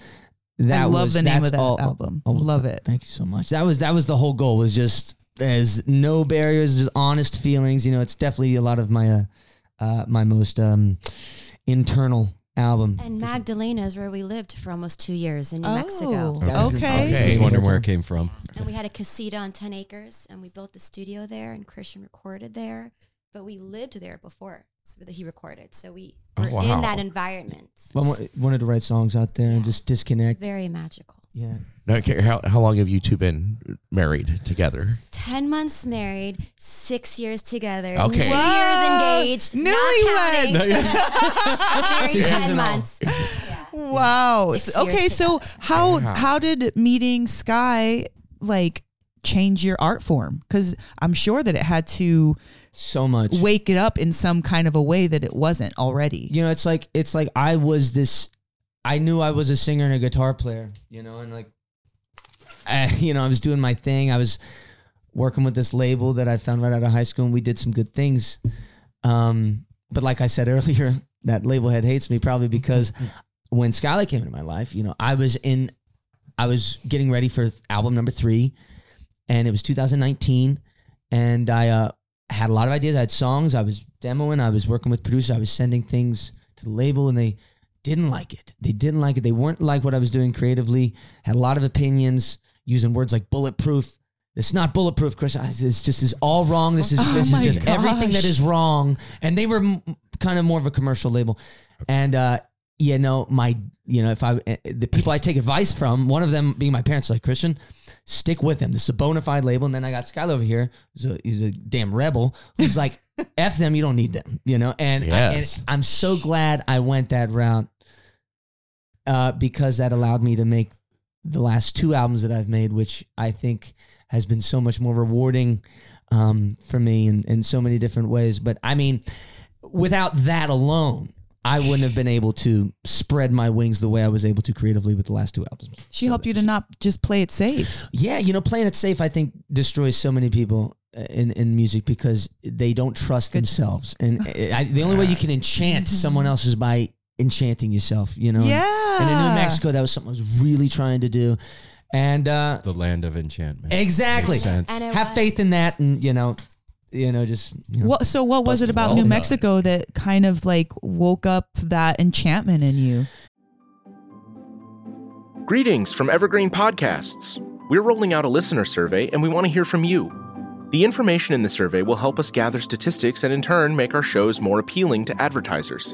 that I love was, the name of that all- album. all- love it. Thank you so much. That was that was the whole goal was just as no barriers, just honest feelings. You know, it's definitely a lot of my uh, uh my most um internal album. And Magdalena is where we lived for almost two years in New Oh, Mexico. That was- okay. I was wondering where it came from. And we had a casita on 10 acres, and we built the studio there, and Christian recorded there. But we lived there before so that he recorded. So we Oh, were wow. in that environment. I wa- wanted to write songs out there and just disconnect. Very magical. Yeah. Now, okay, how, how long have you two been married together? 10 months married, six years together, Okay. two Wow. years engaged, Newlyweds. not counting. 10 months. Yeah. Wow. Six okay, so together. how Wow. how did meeting Sky like change your art form? Because I'm sure that it had to So much. wake it up in some kind of a way that it wasn't already. you know it's like it's like i was this i knew i was a singer and a guitar player you know and like I, you know i was doing my thing i was working with this label that i found right out of high school and we did some good things um but like i said earlier that label head hates me probably because when skylar came into my life you know i was in i was getting ready for album number three and it was 2019 and i uh had a lot of ideas. I had songs. I was demoing. I was working with producers. I was sending things to the label, and they didn't like it. They didn't like it. They weren't like what I was doing creatively. Had a lot of opinions, using words like bulletproof. It's not bulletproof, Chris. I- It's just is all wrong. This is Oh this is my just everything that is wrong. And they were m- kind of more of a commercial label. And uh, you know, my you know, if I eh, the people I take advice from, one of them being my parents, like Christian, stick with them. This is a bona fide label. And then I got Skylar over here. He's a, he's a damn rebel. Who's like, F them, you don't need them, you know? And, I, Yes. and I'm so glad I went that route uh, because that allowed me to make the last two albums that I've made, which I think has been so much more rewarding um, for me in, in so many different ways. But I mean, without that alone, I wouldn't have been able to spread my wings the way I was able to creatively with the last two albums. She helped you to not just play it safe. Yeah, you know, playing it safe, I think, destroys so many people uh, in, in music because they don't trust themselves. And I, the only way you can enchant someone else is by enchanting yourself, you know? Yeah. And in New Mexico, that was something I was really trying to do. And uh, The land of enchantment. exactly. Makes sense. And Have was- faith in that and, you know, you know, just you know. What, so what was it about New done. Mexico that kind of like woke up that enchantment in you? Greetings from Evergreen Podcasts. We're rolling out a listener survey and we want to hear from you. The information in the survey will help us gather statistics and in turn make our shows more appealing to advertisers.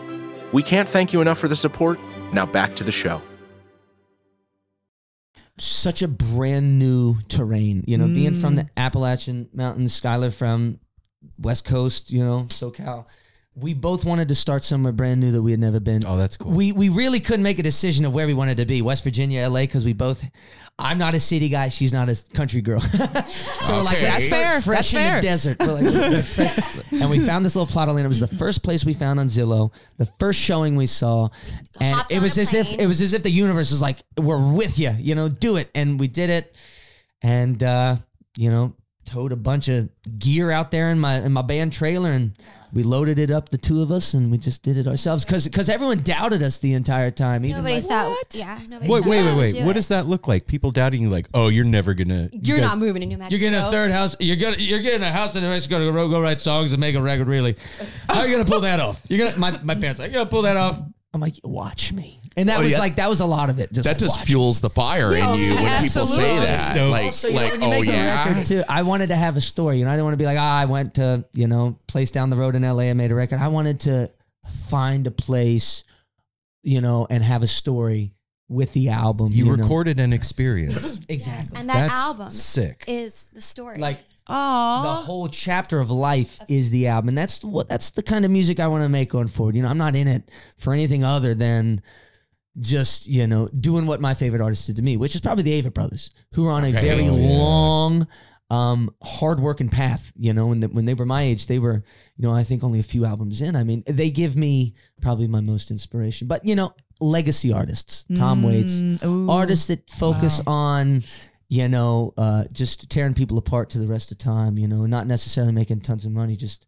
We can't thank you enough for the support. Now back to the show. such a brand new terrain. You know, being from the mm. Appalachian Mountains, Skylar from West Coast, you know, SoCal. We both wanted to start somewhere brand new that we had never been. Oh, that's cool. We we really couldn't make a decision of where we wanted to be, West Virginia, LA, because we both. I'm not a city guy. She's not a country girl. so we're like, That's fair. fresh That's in fair. the desert. We're like, let's start fresh. and we found this little plot of land. It was the first place we found on Zillow. The first showing we saw, and Hopped it was a as if it was as if the universe was like, "We're with you," you know, do it, and we did it, and uh, you know, towed a bunch of gear out there in my in my band trailer, and we loaded it up, the two of us, and we just did it ourselves because because everyone doubted us the entire time. Even Nobody like, thought, yeah. Nobody Wait, thought wait, wait, wait. do What it. does that look like? People doubting you, like, oh, you're never gonna. you You're guys- not moving to New Mexico. You're getting a third house. You're gonna you're getting a house in New Mexico to go, go write songs and make a record. Really, how are you gonna pull that off? You're gonna my my parents like, you gonna pull that off. I'm like, watch me. And that Oh, was yeah. like that was a lot of it. Just that like, just watch. fuels the fire in you when people say that. dope. Like, Also, you know, like, oh yeah. too. I wanted to have a story. You know, I didn't want to be like, ah, I went to you know place down the road in L.A. I made a record. I wanted to find a place, you know, and have a story with the album. You, know? recorded an experience. exactly. And that That's album sick. is the story. like the whole chapter of life is the album. And that's what that's the kind of music I want to make going forward. You know, I'm not in it for anything other than just, you know, doing what my favorite artist did to me, which is probably the Avett Brothers, who are on a Okay. very Oh, yeah. long, um, hard-working path. You know, when the, when they were my age, they were, you know, I think only a few albums in. I mean, they give me probably my most inspiration. But you know, legacy artists, Tom Waits, Mm, ooh. artists that focus on you know uh, just tearing people apart to the rest of time you know not necessarily making tons of money just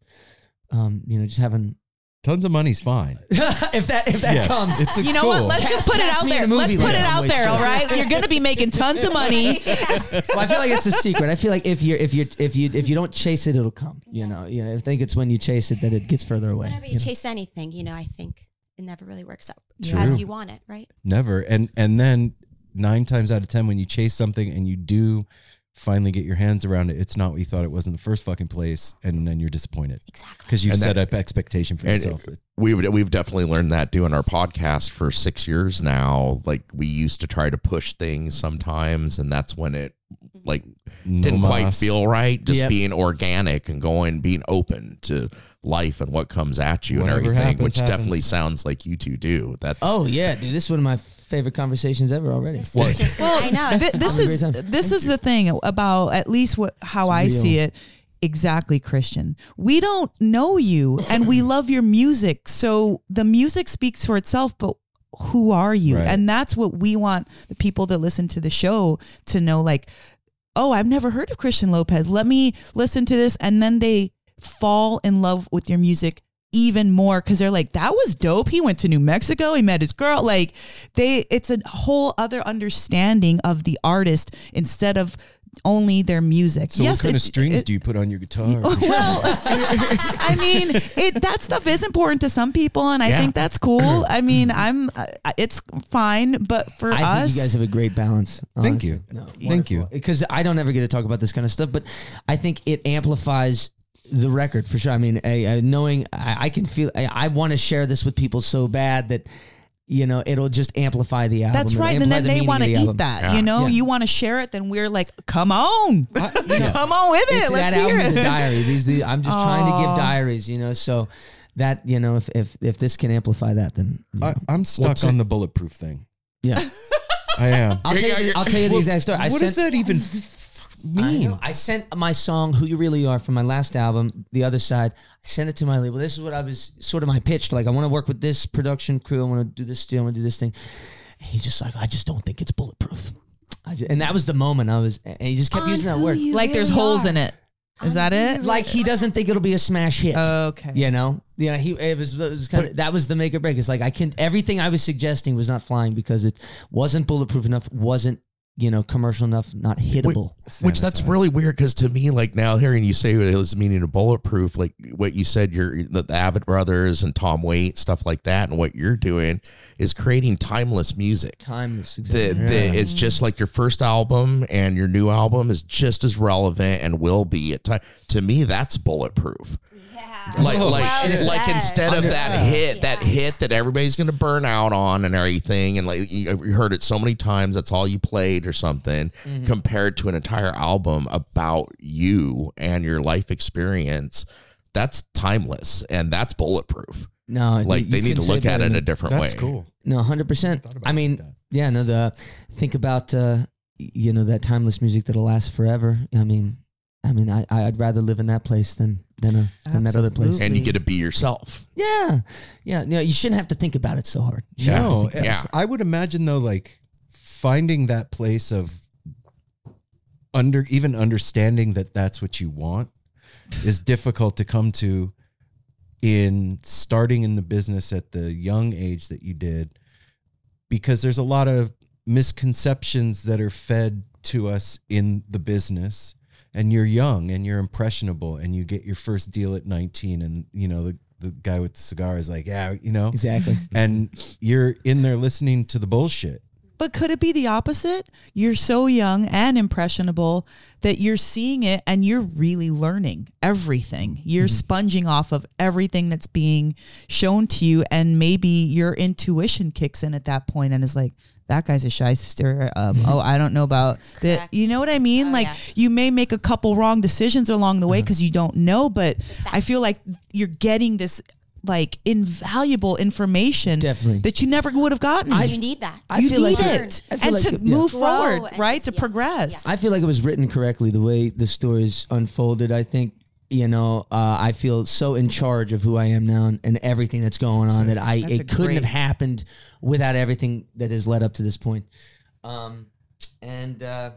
um, you know just having Tons of money's fine. if that if that Yes, comes it's, it's You know cool. what? Let's just put it cast out me in there. a movie Let's put like it that. out Wait, there, sure. all right? You're going to be making tons of money. well i feel like it's a secret i feel like if you're if you're if you if you don't chase it it'll come you know you know i think it's when you chase it that it gets further away whenever you you know? chase anything, you know, I think it never really works out True. as you want it, right? Never. And and then nine times out of ten, when you chase something and you do finally get your hands around it, it's not what you thought it was in the first fucking place, and then you're disappointed Exactly. because you've And set that- up expectation for And yourself. we've we've definitely learned that doing our podcast for six years now. Like we used to try to push things sometimes, and that's when it like didn't No quite mas. feel right. Just Yep. being organic and going, being open to life and what comes at you Whatever and everything, happens, which happens. definitely sounds like you two do. That's oh yeah dude this is one of my favorite conversations ever already This is just, I know. Th- this is great time. this is the thing about at least what how I real. see it. Exactly, Christian. We don't know you, and we love your music. So the music speaks for itself. But who are you? Right. And that's what we want the people that listen to the show to know. Like, oh, I've never heard of Christian Lopez. Let me listen to this, and then they fall in love with your music even more because they're like that was dope he went to new mexico he met his girl like they it's a whole other understanding of the artist instead of only their music So what kind it- of strings it- do you put on your guitar? well, I mean, it that stuff is important to some people, and I Yeah. think that's cool. I mean, I'm, uh, it's fine, but for I us, think you guys have a great balance. Thank you. No, Thank you. Because I don't ever get to talk about this kind of stuff, but I think it amplifies the record for sure. I mean, I, I, knowing I, I can feel, I, I want to share this with people so bad that you know it'll just amplify the album. That's right, and then the they want to the eat album. that. Yeah. You know, Yeah. you want to share it, then we're like, come on, uh, come on with it. It's, Let's hear album is a it. diary. These, the, I'm just trying to give diaries, you know. So that you know, if if if this can amplify that, then you know. I, I'm stuck What's on it- the bulletproof thing. yeah. I am. I'll tell you. The, I'll tell you the exact story. I what sent, does that even f- I, mean? know. I sent my song "Who You Really Are" from my last album, The Other Side. I sent it to my label. This is what I was sort of my pitch. Like, I want to work with this production crew. I want to do this deal. I want to do this thing. And he's just like, I just don't think it's bulletproof. I ju- and that was the moment I was. And he just kept using that word. Like there's holes in it. Is that it? Like he doesn't think it'll be a smash hit. Okay. You know, yeah. He it was, it was kind of that was the make or break. It's like I can everything I was suggesting was not flying because it wasn't bulletproof enough, wasn't you know commercial enough, not hittable. Which that's really weird because to me, like now hearing you say it was meaning of bulletproof, like what you said, you're the, the Avett Brothers and Tom Waits stuff like that, and what you're doing is creating timeless music. Timeless, The, exactly. the, it's just like your first album and your new album is just as relevant and will be at time. To me, that's bulletproof. Like, Well like, said. like instead of that hit, that hit that everybody's gonna burn out on and everything, and like you you heard it so many times, that's all you played or something, compared to an entire album about you and your life experience. That's timeless and that's bulletproof. no, Like you they need to look at it than a different That's way. cool. No, hundred percent. I mean, yeah, no. The think about uh, you know that timeless music that'll last forever. I mean, I mean, I I'd rather live in that place than than a, than that other place. And you get to be yourself. Yeah, yeah. You, know, you shouldn't have to think about it so hard. You shouldn't have to No, think about it yeah. so- I would imagine though, like finding that place of under even understanding that that's what you want is difficult to come to in starting in the business at the young age that you did because there's a lot of misconceptions that are fed to us in the business and you're young and you're impressionable and you get your first deal at 19 and you know the, the guy with the cigar is like, yeah, you know, Exactly. and you're in there listening to the bullshit. But could it be the opposite? You're so young and impressionable that you're seeing it and you're really learning everything. You're mm-hmm. sponging off of everything that's being shown to you, and maybe your intuition kicks in at that point and is like, that guy's a shyster. Um, oh, I don't know about that. You know what I mean? Oh, like yeah. you may make a couple wrong decisions along the way because you don't know, but I feel like you're getting this like invaluable information Definitely. that you never would have gotten. you need that. I you feel need like it I feel and like to it- yeah. move Grow forward, and right? To yes, progress. yes. I feel like it was written correctly the way the stories unfolded. I think you know uh, I feel so in charge of who I am now and, and everything that's going on that I that's a it couldn't great- have happened without everything that has led up to this point. Um, and uh,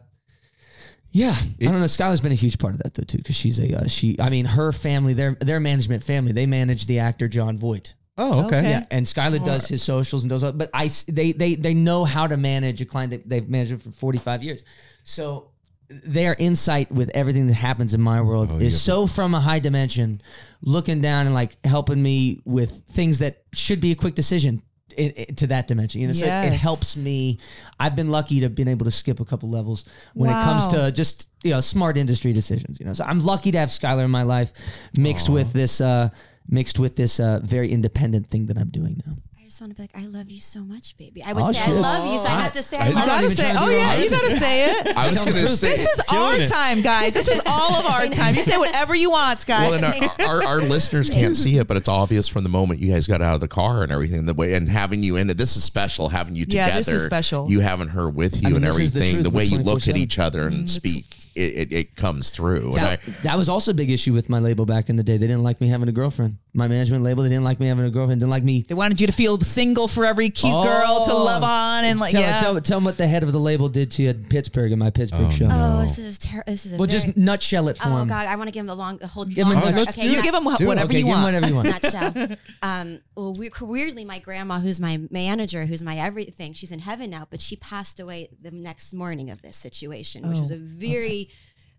yeah, I don't know. Skylar's been a huge part of that though too because she's a uh, she. I mean, her family, their their management family, they manage the actor Jon Voight. Oh, okay. Okay. Yeah, and Skylar does his socials and does, all- but I s- they they they know how to manage a client that they've managed it for forty five years, so their insight with everything that happens in my world Oh, is have so from a high dimension, looking down and like helping me with things that should be a quick decision. i- i- to that dimension, you know, so it, it helps me. I've been lucky to have been able to skip a couple levels when it comes to just you know smart industry decisions. You know, so I'm lucky to have Skylar in my life, mixed with this, uh, mixed with this uh, very independent thing that I'm doing now. I just want to be like, I love you so much, baby. I would Oh, say shit. I love you, so I, have to say I, I- you love gotta say, oh yeah, you gotta say it. I was going to say. This is our time, guys. This is all of our time. You say whatever you want, Sky. Well, and our, our, our listeners can't see it, but it's obvious from the moment you guys got out of the car and everything. The way and having you in it, this is special. Having you together, Yeah, this is special. You having her with you I mean, and this is the everything. The, way you look at each other and mm-hmm. speak, it, it, it comes through. And I, That, that was also a big issue with my label back in the day. They didn't like me having a girlfriend. My management label, they didn't like me having a girlfriend. Didn't like me. they wanted you to feel single for every cute girl to Oh. love on and like tell, yeah. tell, tell them what the head of the label did to you at Pittsburgh in my Pittsburgh show. Oh, this is ter- this is a well, very, just nutshell it for Oh him. God, I want to give him the long, the whole Give long. a okay, you nut- give them Do it. whatever okay, you give him want. whatever you want. nutshell. um, well, we, weirdly, my grandma, who's my manager, who's my everything, she's in heaven now, but she passed away the next morning of this situation, which was a very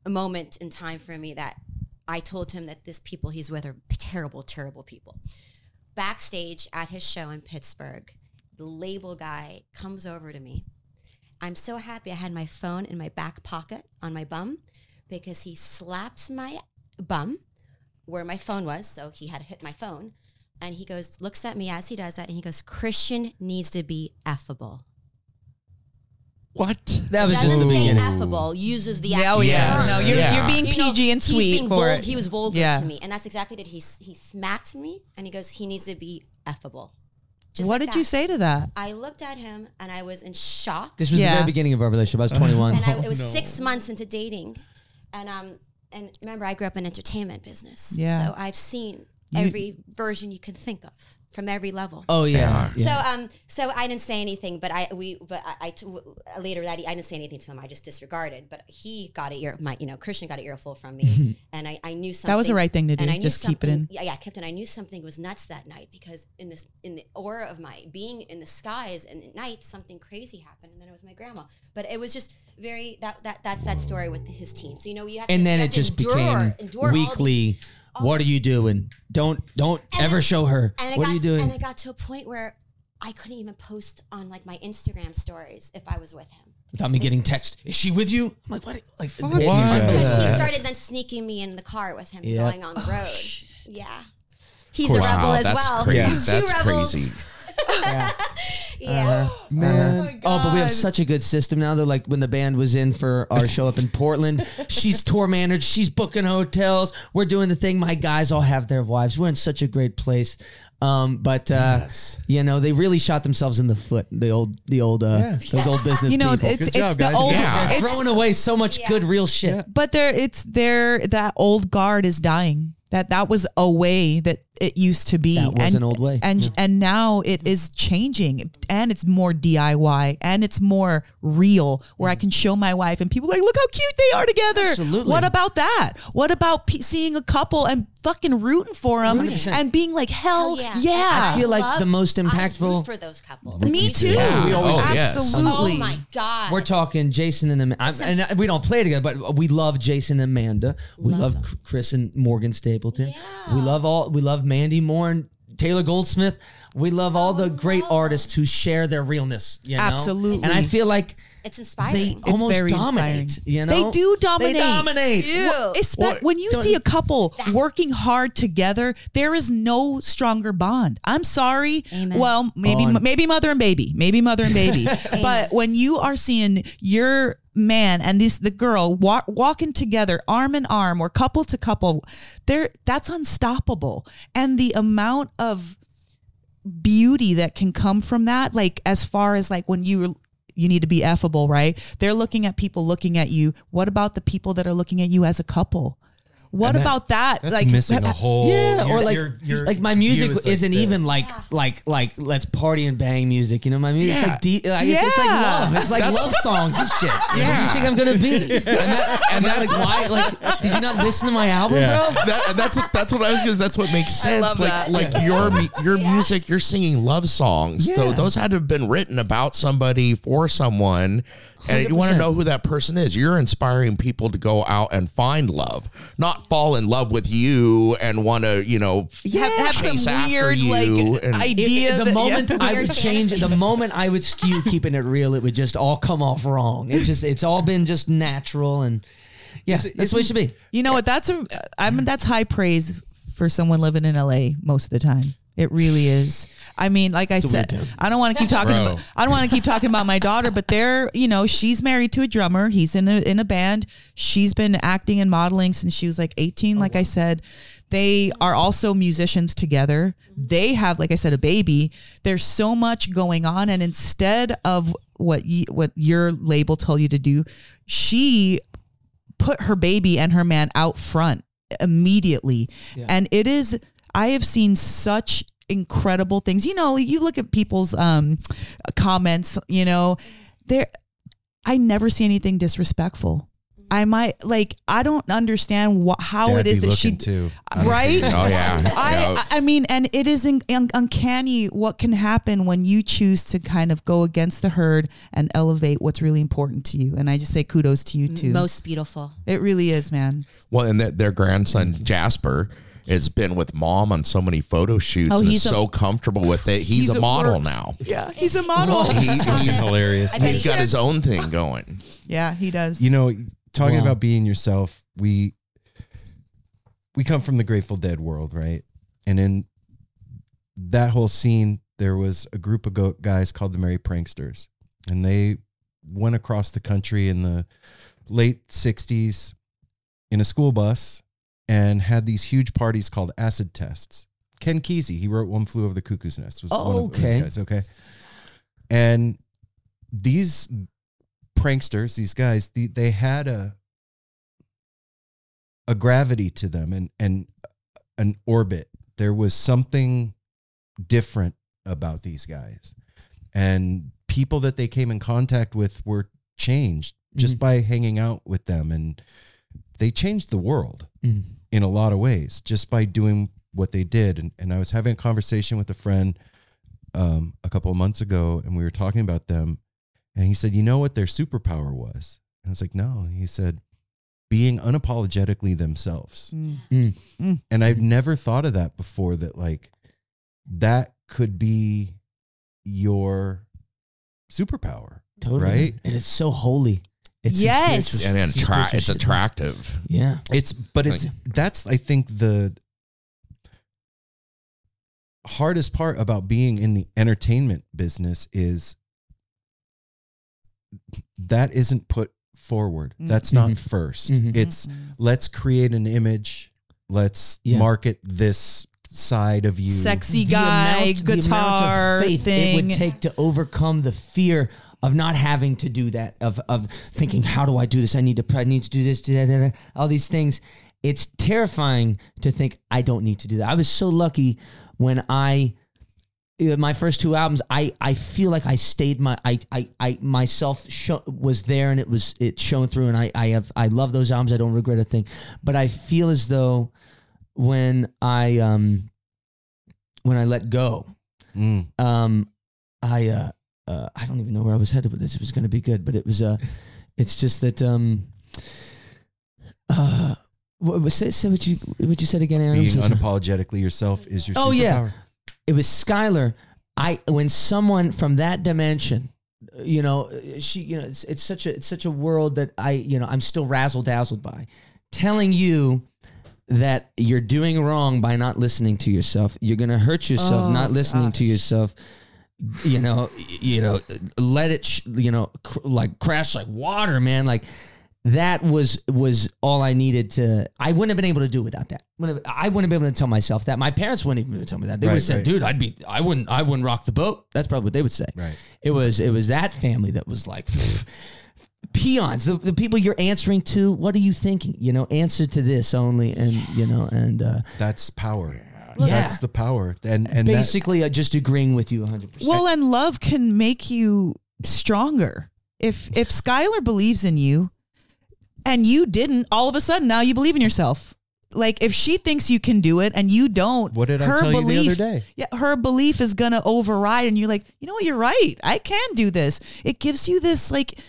a moment in time for me that I told him that this people he's with are terrible, terrible people. Backstage at his show in Pittsburgh, the label guy comes over to me. I'm so happy I had my phone in my back pocket on my bum because he slapped my bum where my phone was. So he had hit my phone. And he goes, looks at me as he does that, and he goes, Christian needs to be affable. What? That was just Doesn't the say beginning. affable, uses the Yeah, oh yeah. Yes. No, you're, Yeah. you're being You know, PG and he's sweet being for vul- it. He was vulgar Yeah. to me, and that's exactly what he he smacked me, and he goes, he needs to be affable. Just what like did you say to that? I looked at him, and I was in shock. This was Yeah. the very beginning of our relationship. I was 21. and I, it was six months into dating, and um, and remember, I grew up in entertainment business, Yeah. So I've seen every version you can think of from every level. oh yeah. yeah. So um, so I didn't say anything, but I we but I, I t- later that I didn't say anything to him. I just disregarded. But he got an ear my you know Christian got an earful from me, and I, I knew something. That was the right thing to do. and I Just keep it in. Yeah, yeah, I kept it. I knew something was nuts that night because in this in the aura of my being in the skies and at night something crazy happened, and then it was my grandma. But it was just very that that that's that story with his team. So you know you have and to, then you it to just endure, became endure all these- weekly. What are you doing? Don't don't ever show her. and What are you doing? And it got to a point where I couldn't even post on like my Instagram stories if I was with him. Without me getting text. Is she with you? I'm like, what? Like, Fuck what? you guys. Because he started then sneaking me in the car with him Yeah. going on the oh, road. Yeah. He's a Wow, rebel as that's well. Crazy. Yeah. Two That's rebels. crazy. Yeah. Yeah. Man. Oh, but we have such a good system now. That like when the band was in for our show up in Portland, she's tour manager. She's booking hotels. We're doing the thing. My guys all have their wives. We're in such a great place. Um, but uh, you know, they really shot themselves in the foot. The old, the old, uh, Yeah. those old business You know, people. it's Good it's job, the guys. old. Yeah. It's, throwing away so much Yeah. good real shit. but there, it's there. That old guard is dying. That that was a way that it used to be. That was and, an old way. and and now it is changing, and it's more DIY, and it's more real, where I mm. can show my wife, and people are like, look how cute they are together. Absolutely. What about that? What about pe seeing a couple and fucking rooting for them 100%. and being like, hell, Hell yeah. yeah. I feel like love- the most I root impactful- for those couples. Me too. Yeah. We always- Oh, yes. Absolutely. Oh my god. We're talking Jason and Amanda, and we don't play together, but we love Jason and Amanda. We love, Love Chris and Morgan Stapleton. Yeah. We love all. We love Mandy Moore and Taylor Goldsmith. We love all the great oh. artists who share their realness. You know? Absolutely. And I feel like It's inspiring. they inspiring. almost very dominate. You know, They do dominate. They dominate. Well, espe- What- when you see a couple working hard together, there is no stronger bond. I'm sorry. Amen. Well, maybe On. maybe mother and baby, maybe mother and baby. but when you are seeing your man and this the girl walk, walking together arm in arm or couple to couple, there that's unstoppable. And the amount of beauty that can come from that like as far as like when you you need to be affable right? They're looking at people looking at you. What about the people that are looking at you as a couple what that- about that That's like missing a whole. Yeah, or your- like your- your like my music is isn't this. even like like like let's party and bang music. You know, my music Yeah. like, de- like it's, it's like love. It's like love songs and shit. What do you Yeah. think I'm gonna be? And, that, and that's why. Like, did you not listen to my album, Yeah. bro? that, and that's that's what I was because that's what makes sense. love like that. like your your music, you're singing love songs. Though Yeah. those had to have been written about somebody for someone, and you want to know who that person is. You're inspiring people to go out and find love, not fall in love with you and want to you know have, have some after weird you like and- idea the that- moment yeah. I would change, fantasy. the moment I would skew keeping it real, it would just all come off wrong. It's just, it's all been just natural and yeah, that's what it should be. you know what that's a i mean that's high praise for someone living in la most of the time it really is. I mean like i said i don't want to keep talking Bro. about i don't want to keep talking about my daughter but they're you know she's married to a drummer. He's in a in a band. She's been acting and modeling since she was like 18 like i said. They are also musicians together. They have like i said a baby. There's so much going on and instead of what you, what your label told you to do she put her baby and her man out front immediately. And it is, I have seen such incredible things. You know, you look at people's um, comments, you know, there, I never see anything disrespectful. I might like I don't understand what how Dad it is that she too. I don't see right oh yeah, I, yeah. I mean, and it is un- un- uncanny what can happen when you choose to kind of go against the herd and elevate what's really important to you. And I just say kudos to you too. Most beautiful. it really is, man. Well, and that their grandson Jasper has been with mom on so many photo shoots Oh, and is he's a- so comfortable with it. He's, he's a model works. now. Yeah, he's a model. He, he's hilarious. he's got his own thing going. yeah, he does. You know, talking Wow. about being yourself, we we come from the Grateful Dead world, right? And in that whole scene, there was a group of guys called the Merry Pranksters, and they went across the country in the late '60s in a school bus and had these huge parties called acid tests. Ken Kesey, he wrote "One Flew Over the Cuckoo's Nest." Was Oh, one of those okay. guys, okay. And these pranksters, these guys, the, they had a a gravity to them and and an orbit. There was something different about these guys. And people that they came in contact with were changed just Mhm. by hanging out with them and they changed the world Mhm. In a lot of ways just by doing what they did. And, and I was having a conversation with a friend um, a couple of months ago, and we were talking about them. And he said, You know what their superpower was? And I was like, No. And he said, Being unapologetically themselves. Mm. And I've never thought of that before that, like, that could be your superpower. Totally. Right? And it's so holy. It's Yes. And then some attra- it's attractive. Yeah. It's but it's that's I think the hardest part about being in the entertainment business is that isn't put forward. Mm. That's not Mhm. 1st Mhm. It's let's create an image. Let's Yeah. market this side of you. Sexy The guy, amount- the amount of guitar faith thing. it would take to overcome the fear of not having to do that of of thinking how do I do this? I need to I need to do this do that, do that all these things. It's terrifying to think I don't need to do that. I was so lucky when I my first two albums I I feel like I stayed my I I, I myself sho- was there and it was it shone through and I I have I love those albums. I don't regret a thing. But I feel as though when I um when I let go Mm. um i uh, uh i don't even know where i was headed with this it was going to be good but it was uh it's just that um uh What, what, say, say what you what you said again, Aaron. Being unapologetically yourself is your Oh, superpower. yeah. it was Skylar. I when someone from that dimension, you know, she, you know, it's, it's such a it's such a world that I, you know, I'm still razzle dazzled by, telling you that you're doing wrong by not listening to yourself. You're gonna hurt yourself Oh, not listening to yourself. You know, you know, let it, sh- you know, cr- like crash like water, man. Like that was was all I needed to. I wouldn't have been able to do without that. I wouldn't have been able to tell myself that. My parents wouldn't even tell me that. They would Right, have said, right. "Dude, I'd be, I wouldn't, I wouldn't rock the boat." That's probably what they would say. Right. It was, it was that family that was like. Peons, the, the people you're answering to, what are you thinking? You know, answer to this only, and you know, and uh, That's power. Yeah. That's the power. And and that, basically, uh, just agreeing with you 100. percent Well, and love can make you stronger. If if Skylar believes in you and you didn't, all of a sudden now you believe in yourself. Like if she thinks you can do it and you don't, What did I her tell you the other day? Yeah, her belief is gonna override, and you're like, you know what, you're right. I can do this. It gives you this like.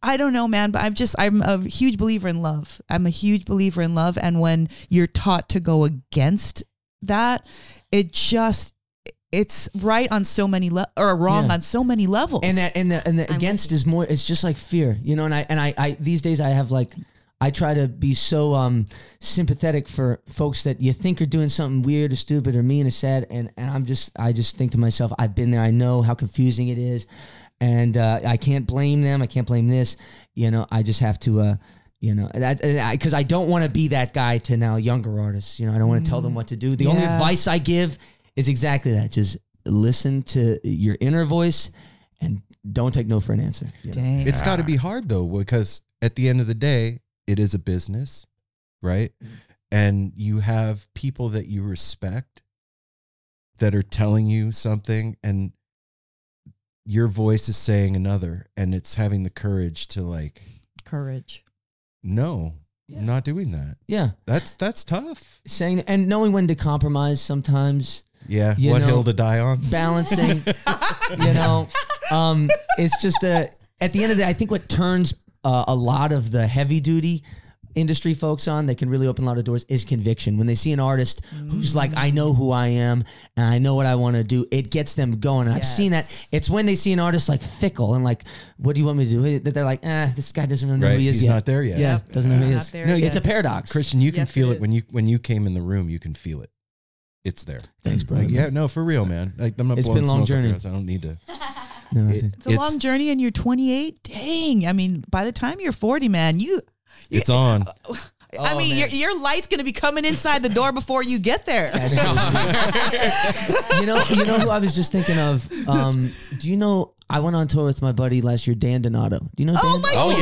I don't know, man, but I'm just I'm a huge believer in love. I'm a huge believer in love, and when you're taught to go against that, it just it's right on so many le- or wrong Yeah. on so many levels. and that and the, and the against is more it's just like fear you know and i and I, I these days i have like i try to be so um sympathetic for folks that you think are doing something weird or stupid or mean or sad and and i'm just i just think to myself i've been there i know how confusing it is and uh, i can't blame them i can't blame this you know i just have to uh you know, because I, don't want to be that guy to now younger artists. You know, I don't want to tell them mm. what to do. The only advice I give is exactly that: just listen to your inner voice and don't take no for an answer. you know? Dang. It's got to be ah. hard though, because at the end of the day, it is a business, right? Mm. And you have people that you respect that are telling you something, and your voice is saying another, and it's having the courage to like, courage. No, Yeah. Not doing that. Yeah, That's that's tough. saying and knowing when to compromise sometimes, Yeah, what know- hill to die on? balancing. you know, um, it's just a. At the end of the day, I think what turns uh, a lot of the heavy duty industry folks on that can really open a lot of doors is conviction. When they see an artist who's like, I know who I am and I know what I want to do, it gets them going. And I've seen that. It's when they see an artist like fickle and like, what do you want me to do? That they're like, eh, this guy doesn't really know Right, who he is he's yet. not there yet. Yeah, doesn't know who he is. No, yet. it's a paradox. Christian, you can feel it it, when you when you came in the room. You can feel it. It's there. Thanks, bro. Like, yeah, no, for real, man. Like, I'm not It's blowing been a long smoke up your journey. I don't need to. No, It- It's a long journey, and you're 28. Dang. I mean, by the time you're 40, man, you. It's on. I Oh, mean, your, your light's gonna be coming inside the door before you get there. That's so you know, you know who I was just thinking of. Um, do you know? I went on tour with my buddy last year, Dan Donato. Do you know? Oh Dan? my Oh, gosh,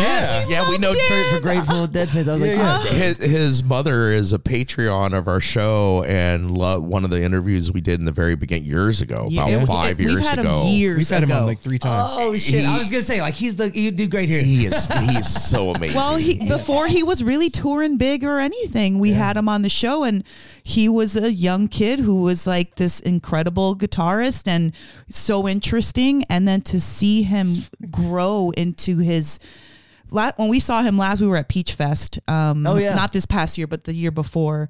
yeah. Yeah, we know for, for Grateful Dead fans. I was like, Yeah, oh, His, his mother is a Patreon of our show, and lo- one of the interviews we did in the very beginning years ago, Yeah, about we- five we've years had ago. Him years We've had him on like three times. oh shit! I He- was gonna say like he's the you do great here. He is he's so amazing. Well, he before he was really touring big or anything, we had him on the show, and he was a young kid who was like this incredible guitarist and so interesting. And then to see him grow into his. la- When we saw him last, we were at Peach Fest. Um, Oh, yeah. not this past year, but the year before.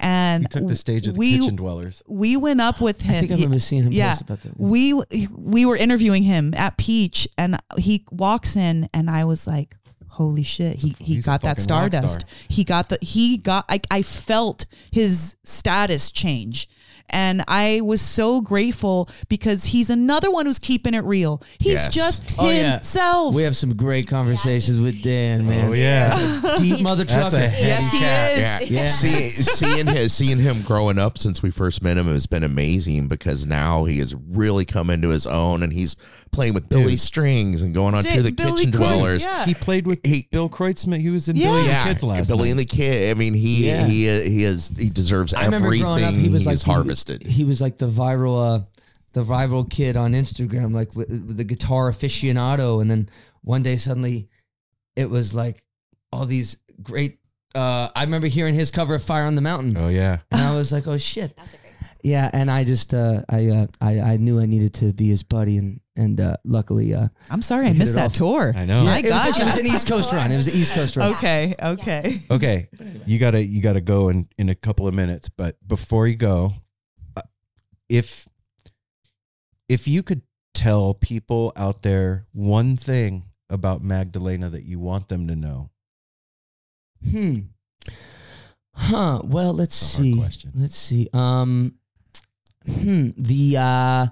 And He took the stage of the we, kitchen dwellers. we went up with him. I think I remember seeing him yeah, post about that. we we were interviewing him at Peach, and he walks in, and I was like, "Holy shit!" He he he's a got that stardust. star. He got the he got. I I felt his status change. And I was so grateful because he's another one who's keeping it real. He's Yes. just Oh, yeah. himself. We have some great conversations with Dan, man. Oh yeah, Deep mother that's trucker. a heavy yes, he cat. is. Yeah, Yeah. See, seeing his seeing him growing up since we first met him has been amazing because now he has really come into his own and he's playing with Billy Dude. Strings and going on Di- to the Billy Kitchen Croy- Dwellers. yeah. He played with He- Bill Kreutzmann. He was in Yeah. Billy and the Yeah, Kids last Billy night. and the Kid. I mean, he Yeah. he he is he deserves I remember everything growing up, he was like he's the- harvested. He was like the viral, uh, the viral kid on Instagram, like with, with the guitar aficionado. And then one day suddenly, it was like all these great. Uh, I remember hearing his cover of "Fire on the Mountain," oh yeah, and I was like, "Oh shit!" That's a great. Yeah, and I just, uh, I, uh, I, I knew I needed to be his buddy and and uh, luckily, uh, I'm sorry I missed that off. tour. I know. My it, was, gosh. it was an East Coast run. It was an East Coast run. Okay, okay. Okay, you gotta you gotta go in in a couple of minutes, but before you go, if if you could tell people out there one thing about Magdalena that you want them to know, Hmm. Huh. Well, let's It's see. question. Let's see. Um. Hmm. The. uh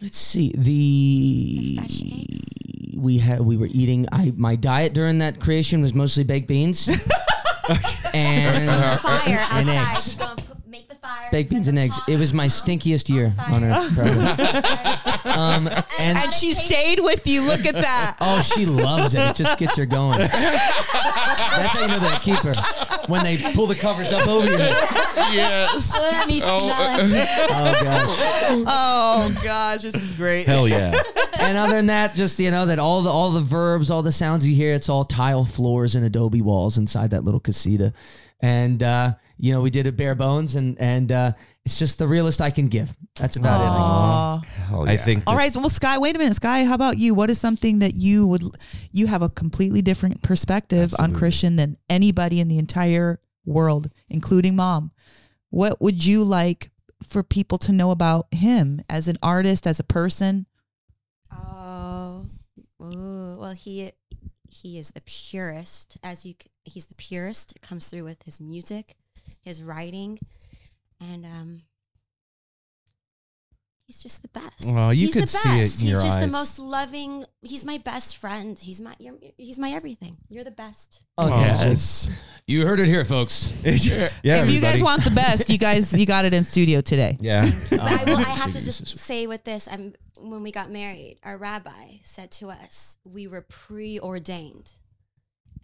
Let's see. The. fresh. We had. We were eating. I my diet during that creation was mostly baked beans. and Fire and outside. eggs. You go and put, make the fire. Baked beans and eggs. pot It was my stinkiest year on earth. probably. um, and And she stayed with you. Look at that. Oh, she loves it. It just gets her going. That's how you know that keep her. When they pull the covers up over you. yes. Let me smell it. Oh gosh. Oh gosh, this is great. hell yeah, And other than that, just you know that all the all the verbs, all the sounds you hear, it's all tile floors and adobe walls inside that little casita. And uh, you know, we did it bare bones and and uh, it's just the realest I can give. That's about it. I can say. Aw. Hell I think. All right. Well, Sky, wait a minute. Sky, how about you? What is something that you would, you have a completely different perspective on Christian than anybody in the entire world, including mom. What would you like for people to know about him as an artist, as a person? Oh, ooh, well, he he is the purest. As you, he's the purest. It comes through with his music, his writing, and um, he's just the best. Well, you he's could the see it best. in he's your just eyes. the most loving. He's my best friend. He's my you're, he's my everything. You're the best. Oh, yes. You heard it here, folks. yeah, if you guys want the best, you guys, you got it in studio today. yeah, But I will. I have to just say with this. I'm when we got married, our rabbi said to us, we were preordained,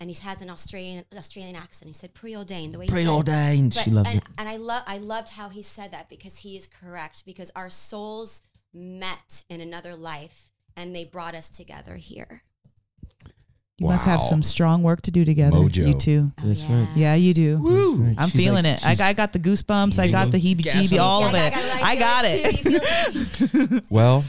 and he has an Australian Australian accent. He said preordained. The way he said. Preordained. But- She loves and, it. And I love I loved how he said that because he is correct because our souls met in another life and they brought us together here. You must have some strong work to do together. Mojo. You two. Oh, That's right. Yeah, you do. Right. I'm She's feeling like- it. I, she's- I got the goosebumps. I got the heebie-jeebie, all the- of it. I, I got too. it. Well,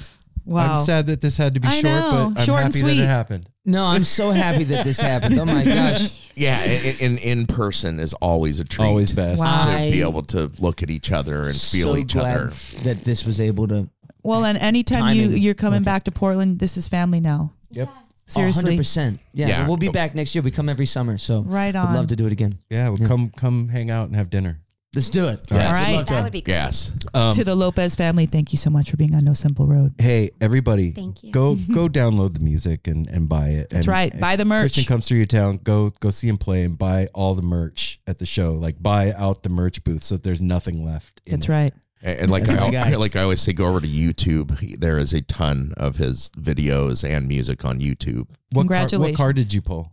Wow. I'm sad that this had to be I short, know. but I'm Short and happy that it happened. No, I'm so happy that this happened. Oh my gosh. Yeah, in, in in person is always a treat. Always best. Wow. to I- be able to look at each other and feel so each glad other. that this was able to Well, and anytime you Timing. you're coming Okay. back to Portland, this is family now. Yep. Seriously. 100%. Yeah, Yeah. we'll be back next year. We come every summer, so Right I'd on. love to do it again. Yeah, well, Yeah. come come hang out and have dinner. Let's do it. All Yeah, right. I'd All love right. to. that would be great. Yes. Um, to the Lopez family, thank you so much for being on No Simple Road. hey, everybody, Thank you. go go download the music and, and buy it. That's and, right. Buy the merch. Christian comes through your town. Go go see him play and buy all the merch at the show. Like buy out the merch booth so that there's nothing left. in That's it. right. And and like That's my I, guy. like I always say, go over to YouTube. He- There is a ton of his videos and music on YouTube. What car, what Congratulations. car did you pull?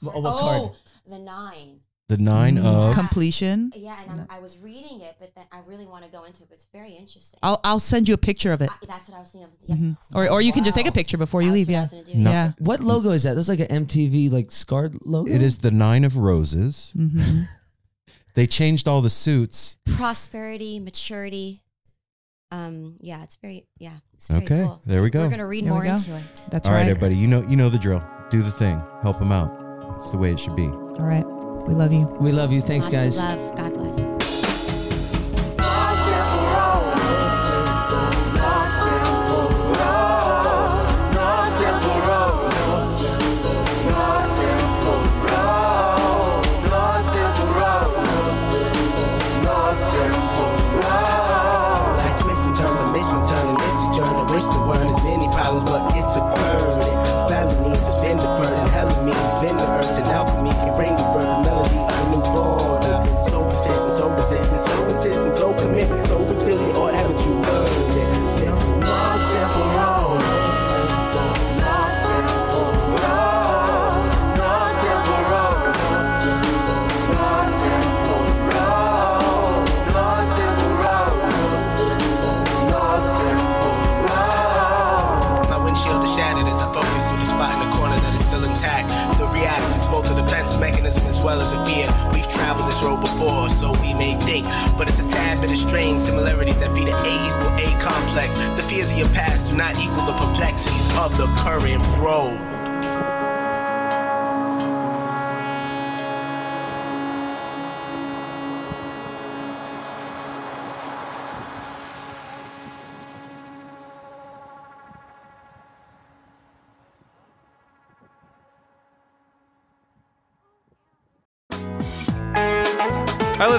What, what card? Oh, the nine. The nine Mm, of. completion. Yeah, and I'm, I was reading it, but then I really want to go into it. But it's very interesting. I'll I'll send you a picture of it. I, that's what I was thinking. I was, yeah. Mhm. Or or you can just take a picture before you That's leave. what I Yeah. was gonna do. No. Yeah. What logo is that? That's like an MTV like scarred logo. It is the nine of roses. hmm They changed all the suits. prosperity, maturity. Um, yeah, it's very yeah, it's very Okay, cool. there we go. We're gonna read There more go. into it. That's all right, right. everybody. You know you know the drill. Do the thing. Help them out. It's the way it should be. All right. We love you. We love you. Thanks, Lots guys. love. God bless.